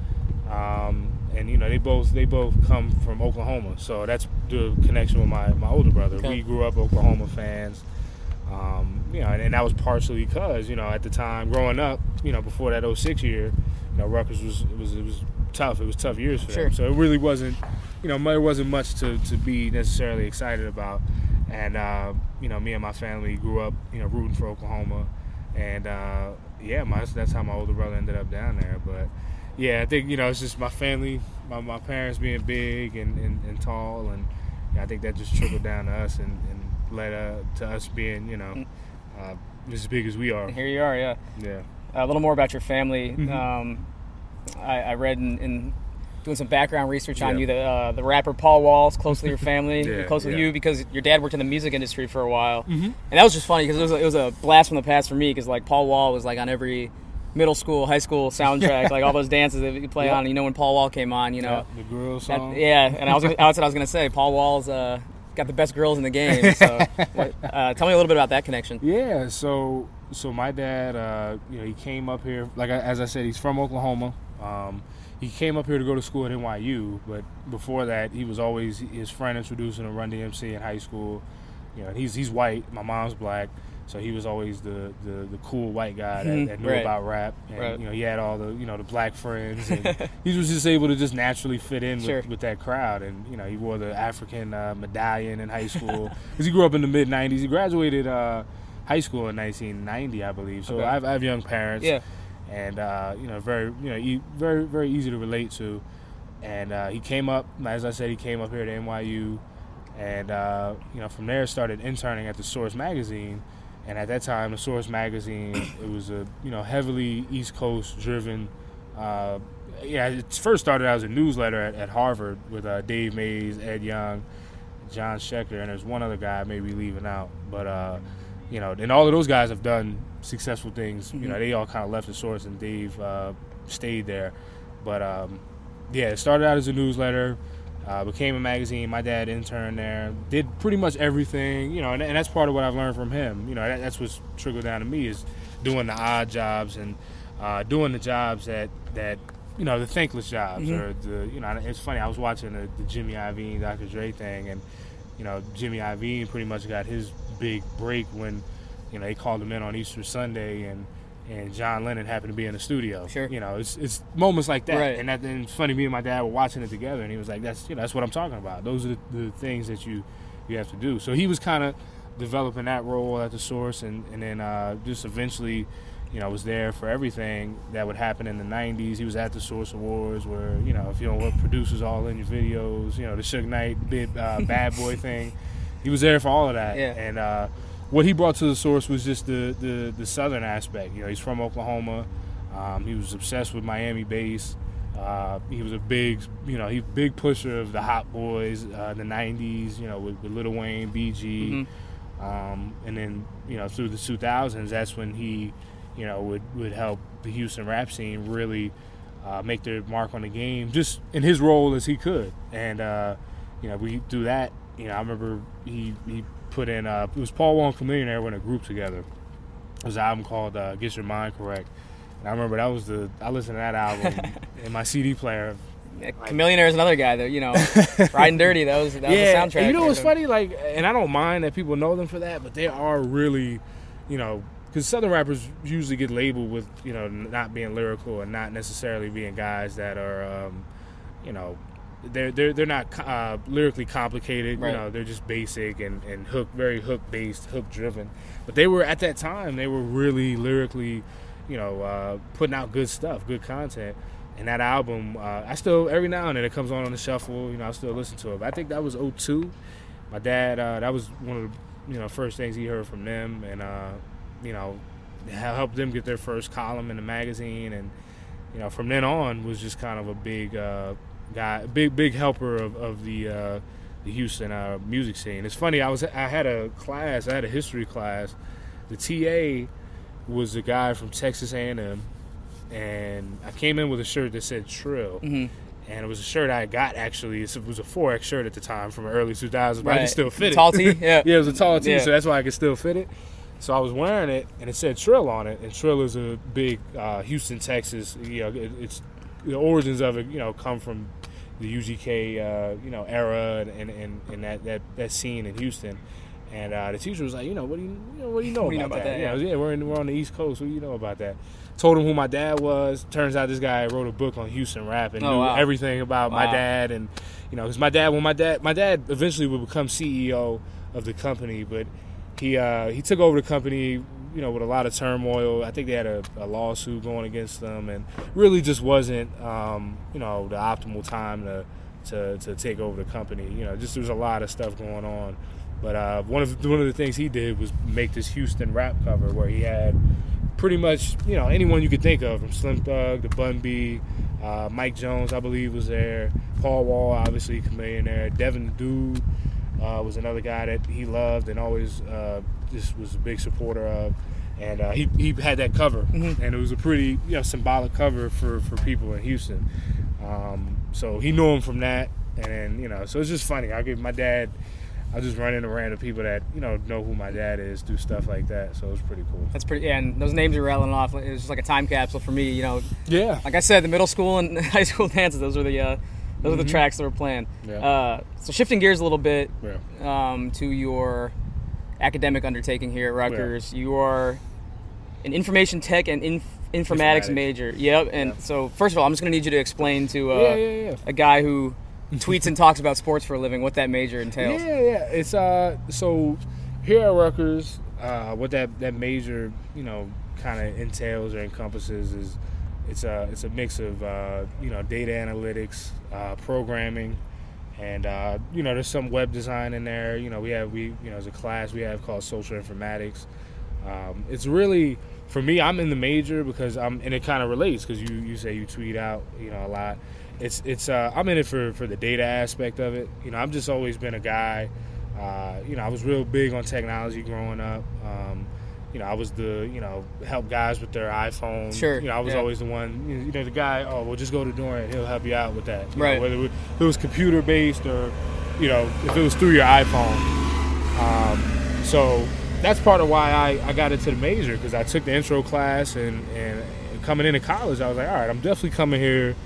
[SPEAKER 5] um, and you know, they both they both come from Oklahoma. So that's the connection with my my older brother.
[SPEAKER 3] Okay.
[SPEAKER 5] We grew up Oklahoma fans. Um, you know, and, and that was partially because you know at the time growing up, you know, before that 06 year, you know, Rutgers was it was it was tough. It was tough years for
[SPEAKER 3] Sure.
[SPEAKER 5] them. So it really wasn't, you know, there wasn't much to, to be necessarily excited about. And uh, you know, me and my family grew up, you know, rooting for Oklahoma, and uh, yeah, my, that's how my older brother ended up down there. But yeah, I think you know, it's just my family, my, my parents being big and, and, and tall, and I think that just trickled down to us and, and led uh, to us being, you know, uh, as big as we are.
[SPEAKER 3] Here you are, yeah.
[SPEAKER 5] Yeah.
[SPEAKER 3] a little more about your family.
[SPEAKER 5] Mm-hmm.
[SPEAKER 3] Um, I, I read in, in doing some background research on
[SPEAKER 5] Yeah.
[SPEAKER 3] you that uh, the rapper Paul Wall is close to your family,
[SPEAKER 5] Yeah,
[SPEAKER 3] close to
[SPEAKER 5] yeah.
[SPEAKER 3] you because your dad worked in the music industry for a while, mm-hmm. and that was just funny because it was a, it was a blast from the past for me because like Paul Wall was like on every middle school, high school soundtrack, like all those dances that you play
[SPEAKER 5] Yep.
[SPEAKER 3] on. You know when Paul Wall came on, you know.
[SPEAKER 5] the girl
[SPEAKER 3] that-
[SPEAKER 5] song.
[SPEAKER 3] yeah, and I was that's what I was gonna say. Paul Wall's uh, got the best girls in the game. So, what, uh, tell me a little bit about that connection.
[SPEAKER 5] Yeah, so so my dad, uh, you know, he came up here. Like I, as I said, he's from Oklahoma. Um, he came up here to go to school at NYU, but before that, he was always his friend introducing him to Run DMC in high school. You know, he's he's white. My mom's black, so he was always the the, the cool white guy that,
[SPEAKER 3] Mhm,
[SPEAKER 5] that knew
[SPEAKER 3] right.
[SPEAKER 5] about rap. And
[SPEAKER 3] Right.
[SPEAKER 5] you know, he had all the you know the black friends, and he was just able to just naturally fit in
[SPEAKER 3] Sure.
[SPEAKER 5] with, with that crowd. And you know, he wore the African uh, medallion in high school because he grew up in the mid '90s. He graduated. Uh, high school in 1990, I believe. So
[SPEAKER 3] Okay.
[SPEAKER 5] I, have, I have young parents.
[SPEAKER 3] Yeah.
[SPEAKER 5] And uh, you know, very you know, very very easy to relate to. And uh, he came up, as I said, he came up here to NYU, and uh, you know, from there started interning at the Source magazine. And at that time, the Source magazine it was a you know heavily East Coast driven. Uh, yeah, it first started out as a newsletter at, at Harvard with uh, Dave Mays, Ed Young, Jon Shecter, and there's one other guy I may be leaving out, but uh, you know, and all of those guys have done successful things. You know, they all kind of left the source, and Dave uh, stayed there. But um, yeah, it started out as a newsletter, uh, became a magazine. My dad interned there, did pretty much everything. You know, and, and that's part of what I've learned from him. You know, that, that's what's trickled down to me is doing the odd jobs and uh, doing the jobs that that you know the thankless jobs or the you know it's funny. I was watching the, the Jimmy Iovine Dr. Dre thing, and you know Jimmy Iovine pretty much got his big break when you know they called him in on Easter Sunday and. And John Lennon happened to be in the studio.
[SPEAKER 3] Sure.
[SPEAKER 5] You know, it's it's moments like that,
[SPEAKER 3] Right.
[SPEAKER 5] and that and it's funny. Me and my dad were watching it together, and he was like, "That's you know, that's what I'm talking about. Those are the, the things that you you have to do." So he was kind of developing that role at the source, and and then uh, just eventually, you know, was there for everything that would happen in the '90s. He was at the Source Awards, where you know, if you don't want producers all in your videos, you know, the Suge Knight big uh, bad boy thing. He was there for all of that,
[SPEAKER 3] Yeah.
[SPEAKER 5] and uh, what he brought to the source was just the, the the southern aspect. You know, he's from Oklahoma. Um, he was obsessed with Miami bass. Uh, he was a big, you know, he big pusher of the Hot Boys, uh, the '90s. You know, with, with Lil Wayne, BG, um, and then you know through the 2000s, that's when he, you know, would would help the Houston rap scene really uh, make their mark on the game, just in his role as he could. And uh, you know, we do that. You know, I remember he he put in uh, it was Paul Wall and Chamillionaire were in a group together. It was an album called uh, "Get Your Mind Correct." And I remember that was the I listened to that album in my CD player.
[SPEAKER 3] Millionaire is another guy that you know, riding dirty. That was that was the
[SPEAKER 5] and
[SPEAKER 3] soundtrack.
[SPEAKER 5] you know what's funny? Like, and I don't mind that people know them for that, but they are really, you know, because Southern rappers usually get labeled with, you know, not being lyrical and not necessarily being guys that are, um, you know, they're they're they're not uh, lyrically complicated.
[SPEAKER 3] Right.
[SPEAKER 5] You know, they're just basic and and hook very hook based, hook driven. But they were at that time they were really lyrically, you know, uh, putting out good stuff, good content. And that album, uh, I still every now and then it comes on on the shuffle. You know, I still listen to it. But I think that was 02. My dad, uh, that was one of the you know first things he heard from them, and uh, you know helped them get their first column in the magazine, and you know from then on was just kind of a big uh, guy, big big helper of, of the uh, the Houston uh, music scene. It's funny. I was I had a class. I had a history class. The TA was a guy from Texas A&M, and I came in with a shirt that said Trill.
[SPEAKER 3] Mm-hmm.
[SPEAKER 5] And it was a shirt I got actually. It was a 4X shirt at the time from the early 2000s, but I could still fit it.
[SPEAKER 3] Tall tee? Yeah.
[SPEAKER 5] yeah, it was a tall tee,
[SPEAKER 3] Yeah.
[SPEAKER 5] so that's why I could still fit it. So I was wearing it, and it said Trill on it. And Trill is a big uh, Houston, Texas. You know, it, it's the origins of it. You know, come from the UGK, uh, you know, era and, and, and, that, that, that scene in Houston. And uh, the teacher was like, you know, what do you, you know, what do you know
[SPEAKER 3] do you know
[SPEAKER 5] about,
[SPEAKER 3] about
[SPEAKER 5] that?
[SPEAKER 3] that?
[SPEAKER 5] Yeah,
[SPEAKER 3] Yeah.
[SPEAKER 5] yeah, we're in, we're on the East Coast. What do you know about that? Told him who my dad was. Turns out this guy wrote a book on Houston rap and
[SPEAKER 3] Oh,
[SPEAKER 5] knew
[SPEAKER 3] wow.
[SPEAKER 5] everything about my dad and you know, because my dad, when my dad, my dad eventually would become CEO of the company, but he uh, he took over the company, you know, with a lot of turmoil. I think they had a, a lawsuit going against them, and really just wasn't, um, you know, the optimal time to, to to take over the company. You know, just there was a lot of stuff going on. But uh, one of one of the things he did was make this Houston rap cover where he had pretty much you know anyone you could think of from Slim Thug to Bun B, uh, Mike Jones I believe was there, Paul Wall obviously Chamillionaire there, Devin Dude uh, was another guy that he loved and always uh, just was a big supporter of, and uh, he he had that cover and it was a pretty you know symbolic cover for for people in Houston, um, so he knew him from that and then you know so it's just funny I give my dad. I just run into random people that you know know who my dad is, do stuff like that. So it's pretty cool.
[SPEAKER 3] That's pretty. Yeah, and those names were rattling off. It was just like a time capsule for me. You know,
[SPEAKER 5] Yeah,
[SPEAKER 3] like I said, the middle school and high school dances. Those were the uh, those are the tracks that were playing.
[SPEAKER 5] Yeah.
[SPEAKER 3] Uh, so shifting gears a little bit
[SPEAKER 5] yeah.
[SPEAKER 3] um, to your academic undertaking here at Rutgers. You are an information tech and inf- informatics
[SPEAKER 5] Informatics.
[SPEAKER 3] major. Yep. And
[SPEAKER 5] Yeah.
[SPEAKER 3] so first of all, I'm just going to need you to explain to uh,
[SPEAKER 5] Yeah, yeah, yeah.
[SPEAKER 3] a guy who tweets and talks about sports for a living what that major entails.
[SPEAKER 5] Yeah, yeah. It's uh so here at Rutgers, uh, what that that major you know kind of entails or encompasses is it's a it's a mix of uh, you know data analytics, uh, programming, and uh, you know there's some web design in there. You know we have we you know as a class we have called social informatics. Um, it's really for me. I'm in the major because I'm and it kind of relates because you you say you tweet out you know a lot. It's it's uh, I'm in it for for the data aspect of it. You know I've just always been a guy. Uh, you know I was real big on technology growing up. Um, you know I was the you know help guys with their iPhone.
[SPEAKER 3] Sure,
[SPEAKER 5] You know I was
[SPEAKER 3] yeah.
[SPEAKER 5] always the one. You know the guy. Oh well, just go to Dorian. He'll help you out with that. You know,
[SPEAKER 3] Right.
[SPEAKER 5] whether it it was computer based or you know if it was through your iPhone. Um, so that's part of why I, I got into the major because I took the intro class and, and coming into college, I was like, all right, I'm definitely coming here,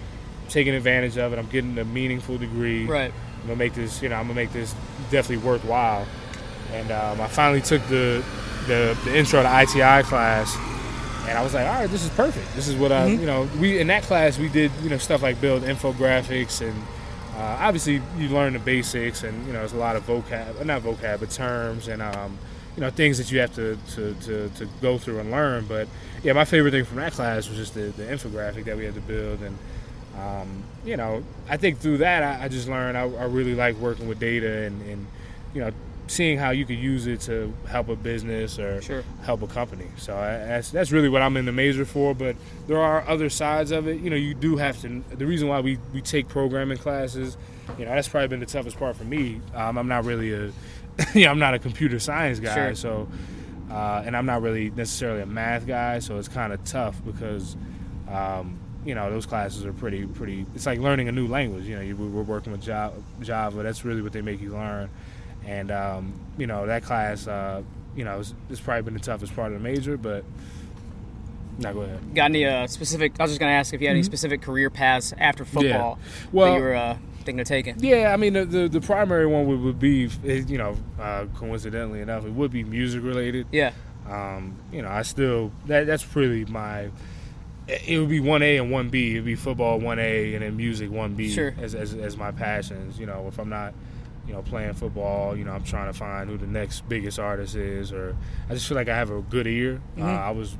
[SPEAKER 5] taking advantage of it. I'm getting a meaningful degree.
[SPEAKER 3] Right.
[SPEAKER 5] I'm gonna make this, you know, I'm gonna make this definitely worthwhile. And um, I finally took the, the the intro to ITI class, and I was like, all right, this is perfect. This is what I, you know, we in that class we did, you know, stuff like build infographics and uh, obviously you learn the basics and you know there's a lot of vocab, not vocab, but terms and um, you know things that you have to, to, to, to go through and learn. But yeah, my favorite thing from that class was just the, the infographic that we had to build and. Um, you know, I think through that, I, I just learned I, I really like working with data and, and, you know, seeing how you could use it to help a business or
[SPEAKER 3] Sure.
[SPEAKER 5] help a company. So I, that's that's really what I'm in the major for. But there are other sides of it. You know, you do have to. The reason why we, we take programming classes, you know, that's probably been the toughest part for me. Um, I'm not really a, you know, I'm not a computer science guy.
[SPEAKER 3] Sure.
[SPEAKER 5] So, uh, and I'm not really necessarily a math guy. So it's kind of tough because. Um, you know those classes are pretty pretty it's like learning a new language you know you, we're working with java, java that's really what they make you learn and um, you know that class uh, you know it's, it's probably been the toughest part of the major but now go ahead
[SPEAKER 3] Got any uh, specific? I was just going to ask if you had any specific career paths after football
[SPEAKER 5] Mm-hmm. Well-
[SPEAKER 3] that you were uh, thinking of taking.
[SPEAKER 5] yeah i mean the, the, the primary one would, would be eh, you know uh, coincidentally enough it would be music related
[SPEAKER 3] Yeah.
[SPEAKER 5] um, you know i still that that's really my it would be 1A and 1B. It would be football 1A and then music 1B
[SPEAKER 3] Sure.
[SPEAKER 5] as, as, as my passions. You know, if I'm not, you know, playing football, you know, I'm trying to find who the next biggest artist is, or I just feel like I have a good ear. Uh, I was,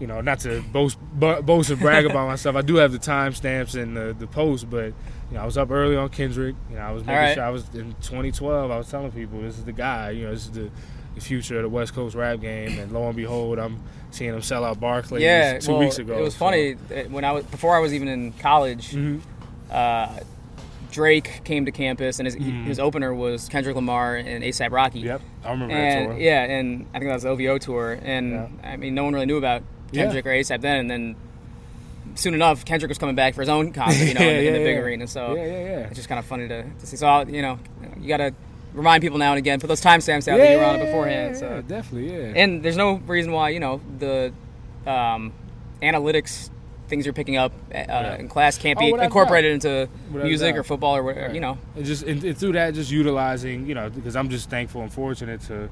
[SPEAKER 5] you know, not to boast, bo- boast and brag about myself. I do have the timestamps and the, the post, but you know, I was up early on Kendrick. You know, I was making
[SPEAKER 3] right.
[SPEAKER 5] sure I was in 2012. I was telling people this is the guy. You know, this is the the future of the West Coast rap game, and lo and behold, I'm seeing him sell out Barclays
[SPEAKER 3] yeah,
[SPEAKER 5] two
[SPEAKER 3] well,
[SPEAKER 5] weeks ago.
[SPEAKER 3] It was
[SPEAKER 5] so-
[SPEAKER 3] funny when I was before I was even in college.
[SPEAKER 5] Mhm.
[SPEAKER 3] Uh, Drake came to campus, and his his opener was Kendrick Lamar and ASAP Rocky.
[SPEAKER 5] Yep, I remember that tour.
[SPEAKER 3] yeah, and I think that was the OVO tour, and
[SPEAKER 5] Yeah.
[SPEAKER 3] I mean, no one really knew about
[SPEAKER 5] Yeah.
[SPEAKER 3] Kendrick or ASAP then, and then soon enough, Kendrick was coming back for his own concert, you know,
[SPEAKER 5] Yeah,
[SPEAKER 3] in, the- in
[SPEAKER 5] yeah,
[SPEAKER 3] the big
[SPEAKER 5] yeah.
[SPEAKER 3] arena. So
[SPEAKER 5] Yeah, yeah, yeah.
[SPEAKER 3] it's just kind of funny to, to see. So I'll, you know, you got to remind people now and again, put those timestamps out that you were on it beforehand.
[SPEAKER 5] Yeah,
[SPEAKER 3] so
[SPEAKER 5] definitely, yeah.
[SPEAKER 3] and there's no reason why you know the um, analytics things you're picking up uh, in class can't be
[SPEAKER 5] Oh,
[SPEAKER 3] incorporated into
[SPEAKER 5] Without
[SPEAKER 3] music or football or whatever. You know,
[SPEAKER 5] and just and, and through that, just utilizing, you know, because I'm just thankful and fortunate to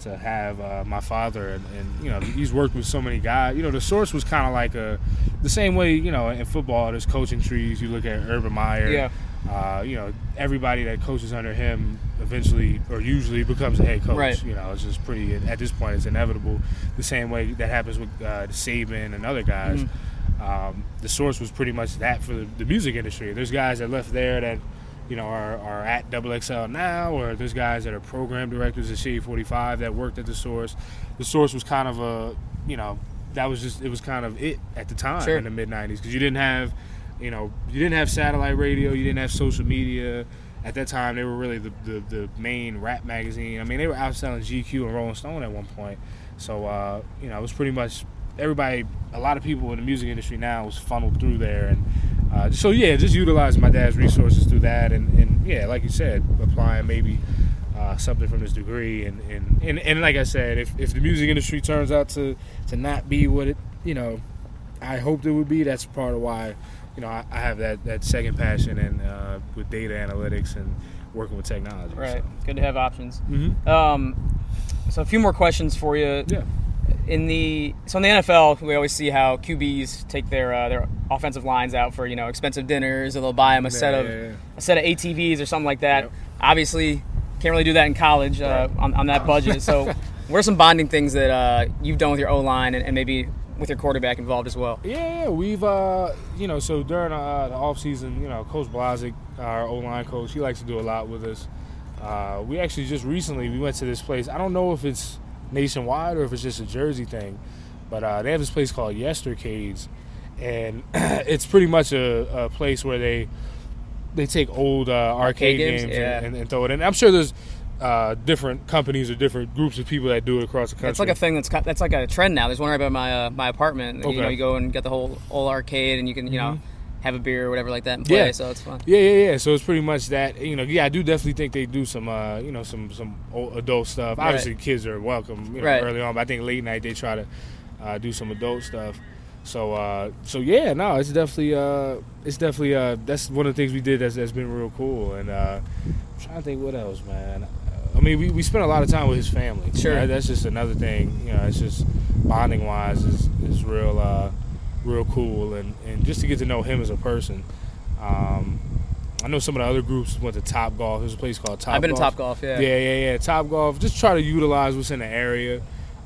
[SPEAKER 5] to have uh, my father, and, and you know, he's worked with so many guys. You know, the source was kind of like a the same way, you know, in football, there's coaching trees. You look at Urban Meyer,
[SPEAKER 3] Yeah.
[SPEAKER 5] Uh, you know, everybody that coaches under him eventually or usually becomes a head coach.
[SPEAKER 3] Right.
[SPEAKER 5] You know, it's just pretty. At this point, it's inevitable. The same way that happens with uh, Saban and other guys. Um, the source was pretty much that for the, the music industry. There's guys that left there that, you know, are, are at Double XL now, or there's guys that are program directors at Shade 45 that worked at the source. The source was kind of a, you know, that was just it was kind of it at the time
[SPEAKER 3] Sure.
[SPEAKER 5] in the mid 90s because you didn't have, you know, you didn't have satellite radio, you didn't have social media. At that time, they were really the, the, the main rap magazine. I mean, they were outselling GQ and Rolling Stone at one point. So, uh, you know, it was pretty much everybody, a lot of people in the music industry now was funneled through there. And uh, so, yeah, just utilizing my dad's resources through that. And, and yeah, like you said, applying maybe uh, something from this degree. And, and, and, and like I said, if, if the music industry turns out to, to not be what it, you know, I hoped it would be, that's part of why, you know, I, I have that, that second passion and uh, with data analytics and working with technology.
[SPEAKER 3] right? Good to have options.
[SPEAKER 5] So. hmm
[SPEAKER 3] Um, so a few more questions for you.
[SPEAKER 5] Yeah.
[SPEAKER 3] In the so in the NFL, we always see how QBs take their uh, their offensive lines out for you know expensive dinners, or they'll buy them a set of
[SPEAKER 5] Yeah, yeah, yeah.
[SPEAKER 3] a set of ATVs or something like that.
[SPEAKER 5] Yep.
[SPEAKER 3] Obviously, can't really do that in college uh, on, on that budget. So, what are some bonding things that uh, you've done with your O line and, and maybe with your quarterback involved as well?
[SPEAKER 5] Yeah, yeah, we've uh, you know, so during uh, the off season, you know, Coach Blazek, our O line coach, he likes to do a lot with us. Uh, we actually just recently we went to this place. I don't know if it's nationwide or if it's just a Jersey thing, but uh, they have this place called Yestercades, and it's pretty much a, a place where they they take old uh, arcade,
[SPEAKER 3] games?
[SPEAKER 5] games,
[SPEAKER 3] Yeah.
[SPEAKER 5] and, and, and throw it in. I'm sure there's uh, different companies or different groups of people that do it across the country.
[SPEAKER 3] It's like a thing that's that's like a trend now. There's one right by my uh, my apartment. You know,
[SPEAKER 5] Okay. Mm-hmm.
[SPEAKER 3] you go and get the whole whole arcade, and you can you know have a beer or whatever like that and play.
[SPEAKER 5] Yeah.
[SPEAKER 3] So it's fun.
[SPEAKER 5] Yeah, yeah, yeah. So it's pretty much that. You know, yeah, I do definitely think they do some, uh, you know, some some adult stuff.
[SPEAKER 3] Right.
[SPEAKER 5] Obviously, kids are welcome you know,
[SPEAKER 3] Right.
[SPEAKER 5] early on, but I think late night they try to uh, do some adult stuff. So, uh, so yeah, no, it's definitely, uh, it's definitely, uh, that's one of the things we did that's, that's been real cool. And uh, I'm trying to think what else, man. I mean, we, we spent a lot of time with his family.
[SPEAKER 3] Sure.
[SPEAKER 5] That's just another thing. You know, it's just bonding wise is is real, uh, real cool, and and just to get to know him as a person. Um, I know some of the other groups went to Top Golf. There's a place called Top.
[SPEAKER 3] I've been
[SPEAKER 5] Golf.
[SPEAKER 3] to Top Golf. Yeah.
[SPEAKER 5] Yeah, yeah, yeah. Top Golf. Just try to utilize what's in the area.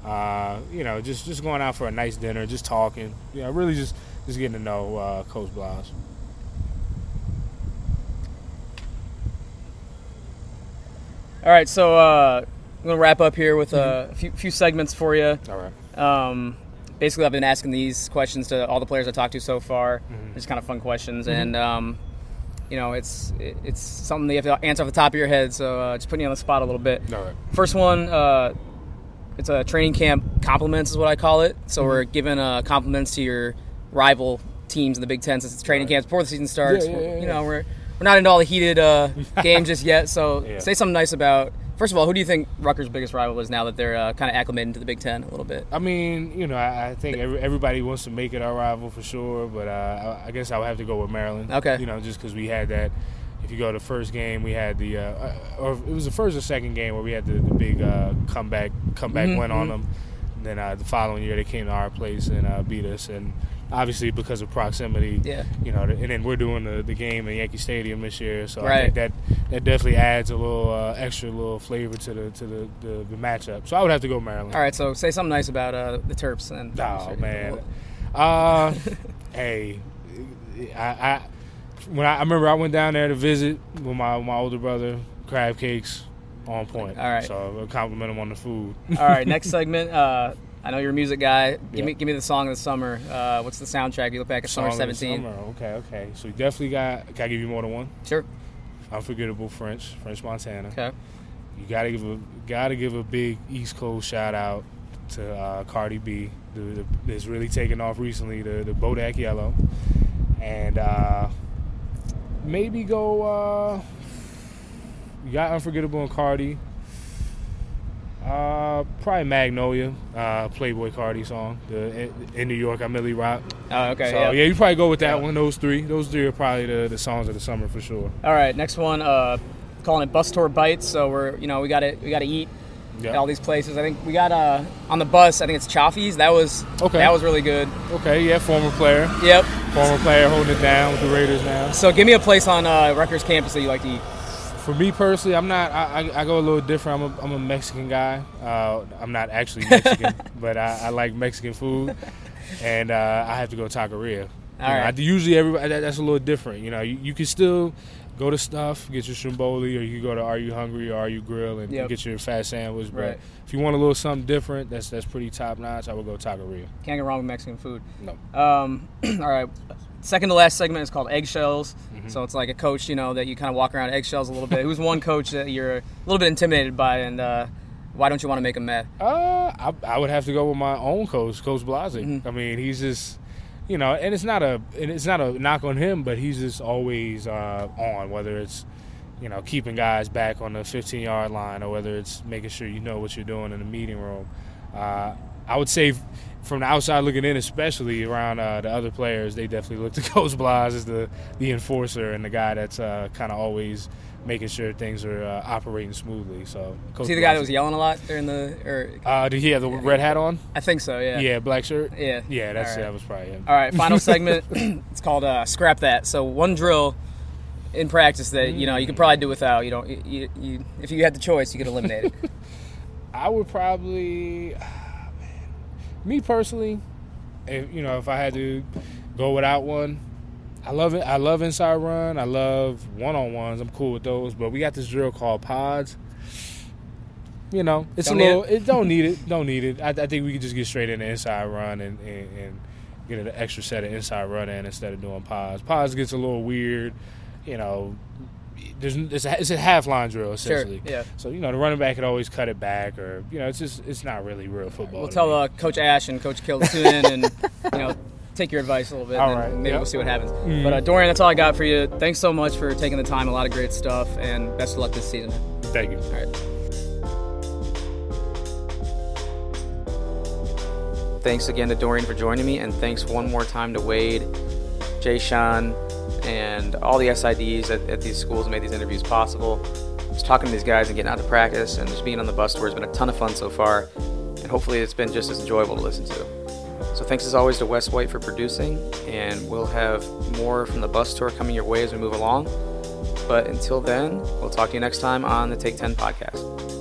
[SPEAKER 5] Uh, you know, just just going out for a nice dinner, just talking. You know, really just just getting to know uh, Coach Blas.
[SPEAKER 3] All right, so uh, I'm gonna wrap up here with uh, a few, few segments for you.
[SPEAKER 5] All right.
[SPEAKER 3] Um, basically, I've been asking these questions to all the players I talked to so far.
[SPEAKER 5] Mm-hmm.
[SPEAKER 3] Just kind of fun questions, and um, you know, it's it, it's something that you have to answer off the top of your head. So uh, just putting you on the spot a little bit.
[SPEAKER 5] All right.
[SPEAKER 3] First one, uh, it's a training camp compliments is what I call it. So
[SPEAKER 5] Mm-hmm.
[SPEAKER 3] we're giving uh, compliments to your rival teams in the Big Ten since it's training camp before the season starts.
[SPEAKER 5] Yeah, yeah, yeah,
[SPEAKER 3] You know, we're we're not into all the heated uh, games just yet. So say something nice about. First of all, who do you think Rutgers' biggest rival is now that they're uh, kind of acclimating to the Big Ten a little bit?
[SPEAKER 5] I mean, you know, I, I think every, everybody wants to make it our rival for sure, but uh, I, I guess I would have to go with Maryland.
[SPEAKER 3] Okay.
[SPEAKER 5] You know, just because we had that. If you go to the first game, we had the, uh, or it was the first or second game where we had the, the big uh, comeback comeback
[SPEAKER 3] Mhm,
[SPEAKER 5] win on
[SPEAKER 3] mhm.
[SPEAKER 5] them. And then uh, the following year they came to our place and uh, beat us, and obviously because of proximity,
[SPEAKER 3] Yeah.
[SPEAKER 5] you know, and then we're doing the, the game in Yankee Stadium this year, so I think that that definitely adds a little uh, extra little flavor to the to the, the, the matchup. So I would have to go Maryland.
[SPEAKER 3] All right, so say something nice about uh, the Terps and.
[SPEAKER 5] Oh man, uh, hey, I, I when I, I remember I went down there to visit with my my older brother, crab cakes, on point.
[SPEAKER 3] All right.
[SPEAKER 5] So I'll compliment him on the food.
[SPEAKER 3] All right, next segment. Uh, I know you're a music guy. Give me give me the song of the summer. Uh, what's the soundtrack? You look back at
[SPEAKER 5] Song
[SPEAKER 3] summer 17.
[SPEAKER 5] summer. Okay, okay. So you definitely got. Can I give you more than one?
[SPEAKER 3] Sure.
[SPEAKER 5] Unforgettable French, French Montana.
[SPEAKER 3] Okay.
[SPEAKER 5] You gotta give a gotta give a big East Coast shout out to uh, Cardi B, the, really taken off recently. The the Bodak Yellow, and uh, maybe go. Uh, you got Unforgettable and Cardi. Uh, probably Magnolia, uh, Playboi Carti song. The in, in New York, I Milly Rock.
[SPEAKER 3] Oh, okay.
[SPEAKER 5] so
[SPEAKER 3] yeah.
[SPEAKER 5] yeah, you probably go with that
[SPEAKER 3] Yeah.
[SPEAKER 5] one. Those three, those three are probably the, the songs of the summer for sure.
[SPEAKER 3] All right, next one. Uh, calling it bus tour bites. So we're you know we got to we got to eat at all these places. I think we got uh on the bus. I think it's Chaffee's. That was
[SPEAKER 5] Okay.
[SPEAKER 3] That was really good.
[SPEAKER 5] Okay, yeah, former player,
[SPEAKER 3] Yep.
[SPEAKER 5] former player holding it down with the Raiders now.
[SPEAKER 3] So give me a place on uh, Rutgers campus that you like to eat.
[SPEAKER 5] For me personally, I'm not. I, I, I go a little different. I'm a, I'm a Mexican guy. Uh, I'm not actually Mexican, but I, I like Mexican food, and uh, I have to go Taqueria. You know,
[SPEAKER 3] right.
[SPEAKER 5] I usually everybody that, that's a little different. You know, you, you can still go to stuff, get your Stromboli, or you can go to RU Hungry or Are You Grill and,
[SPEAKER 3] Yep.
[SPEAKER 5] get your fat sandwich. But
[SPEAKER 3] Right.
[SPEAKER 5] if you want a little something different, that's that's pretty top notch. I would go Taqueria.
[SPEAKER 3] Can't go wrong with Mexican food.
[SPEAKER 5] No.
[SPEAKER 3] Um, all right. Second to last segment is called eggshells.
[SPEAKER 5] Mm-hmm.
[SPEAKER 3] So it's like a coach, you know, that you kind of walk around eggshells a little bit. Who's one coach that you're a little bit intimidated by, and uh, why don't you want to make him mad?
[SPEAKER 5] Uh, I, I would have to go with my own coach, Coach Blazek.
[SPEAKER 3] Mm-hmm.
[SPEAKER 5] I mean, he's just, you know, and it's not a, and it's not a knock on him, but he's just always uh, on. Whether it's, you know, keeping guys back on the 15 yard line, or whether it's making sure you know what you're doing in the meeting room. Uh, I would say, from the outside looking in, especially around uh, the other players, they definitely look to Coach Blas as the the enforcer and the guy that's uh, kind of always making sure things are uh, operating smoothly. So, Coach
[SPEAKER 3] See the guy that was yelling a lot during the, or
[SPEAKER 5] uh, did he have the red hat on?
[SPEAKER 3] I think so, yeah.
[SPEAKER 5] Yeah, black shirt.
[SPEAKER 3] Yeah.
[SPEAKER 5] Yeah, that's
[SPEAKER 3] right.
[SPEAKER 5] that was probably him.
[SPEAKER 3] All right, final segment. it's called uh, scrap that. So one drill in practice that you know you could probably do without. You don't. You, you, you, if you had the choice, you could eliminate it.
[SPEAKER 5] I would probably. Me personally, if you know, if I had to go without one, I love it. I love inside run. I love one on ones. I'm cool with those. But we got this drill called pods. You know, it's
[SPEAKER 3] Don't
[SPEAKER 5] a little. It? don't need it. Don't need it. I, I think we could just get straight into inside run and, and, and get an extra set of inside run in instead of doing pods. Pods gets a little weird. You know, there's it's a, it's a half line drill
[SPEAKER 3] Sure.
[SPEAKER 5] essentially.
[SPEAKER 3] Yeah.
[SPEAKER 5] So you know the running back could always cut it back, or you know it's just it's not really real football.
[SPEAKER 3] We'll tell uh, Coach Ash and Coach Kill to tune in and you know take your advice a little bit.
[SPEAKER 5] All
[SPEAKER 3] and
[SPEAKER 5] right,
[SPEAKER 3] Maybe
[SPEAKER 5] yep.
[SPEAKER 3] we'll see what happens.
[SPEAKER 5] Mhm.
[SPEAKER 3] But uh, Dorian, that's all I got for you. Thanks so much for taking the time. A lot of great stuff, and best of luck this season.
[SPEAKER 5] Thank you.
[SPEAKER 3] All right.
[SPEAKER 1] Thanks again to Dorian for joining me, and thanks one more time to Wade, J-Shun, and all the SIDs at, at these schools made these interviews possible. Just talking to these guys and getting out to practice and just being on the bus tour has been a ton of fun so far, and hopefully it's been just as enjoyable to listen to. So thanks as always to Wes White for producing, and we'll have more from the bus tour coming your way as we move along. But until then, we'll talk to you next time on the Take 10 podcast.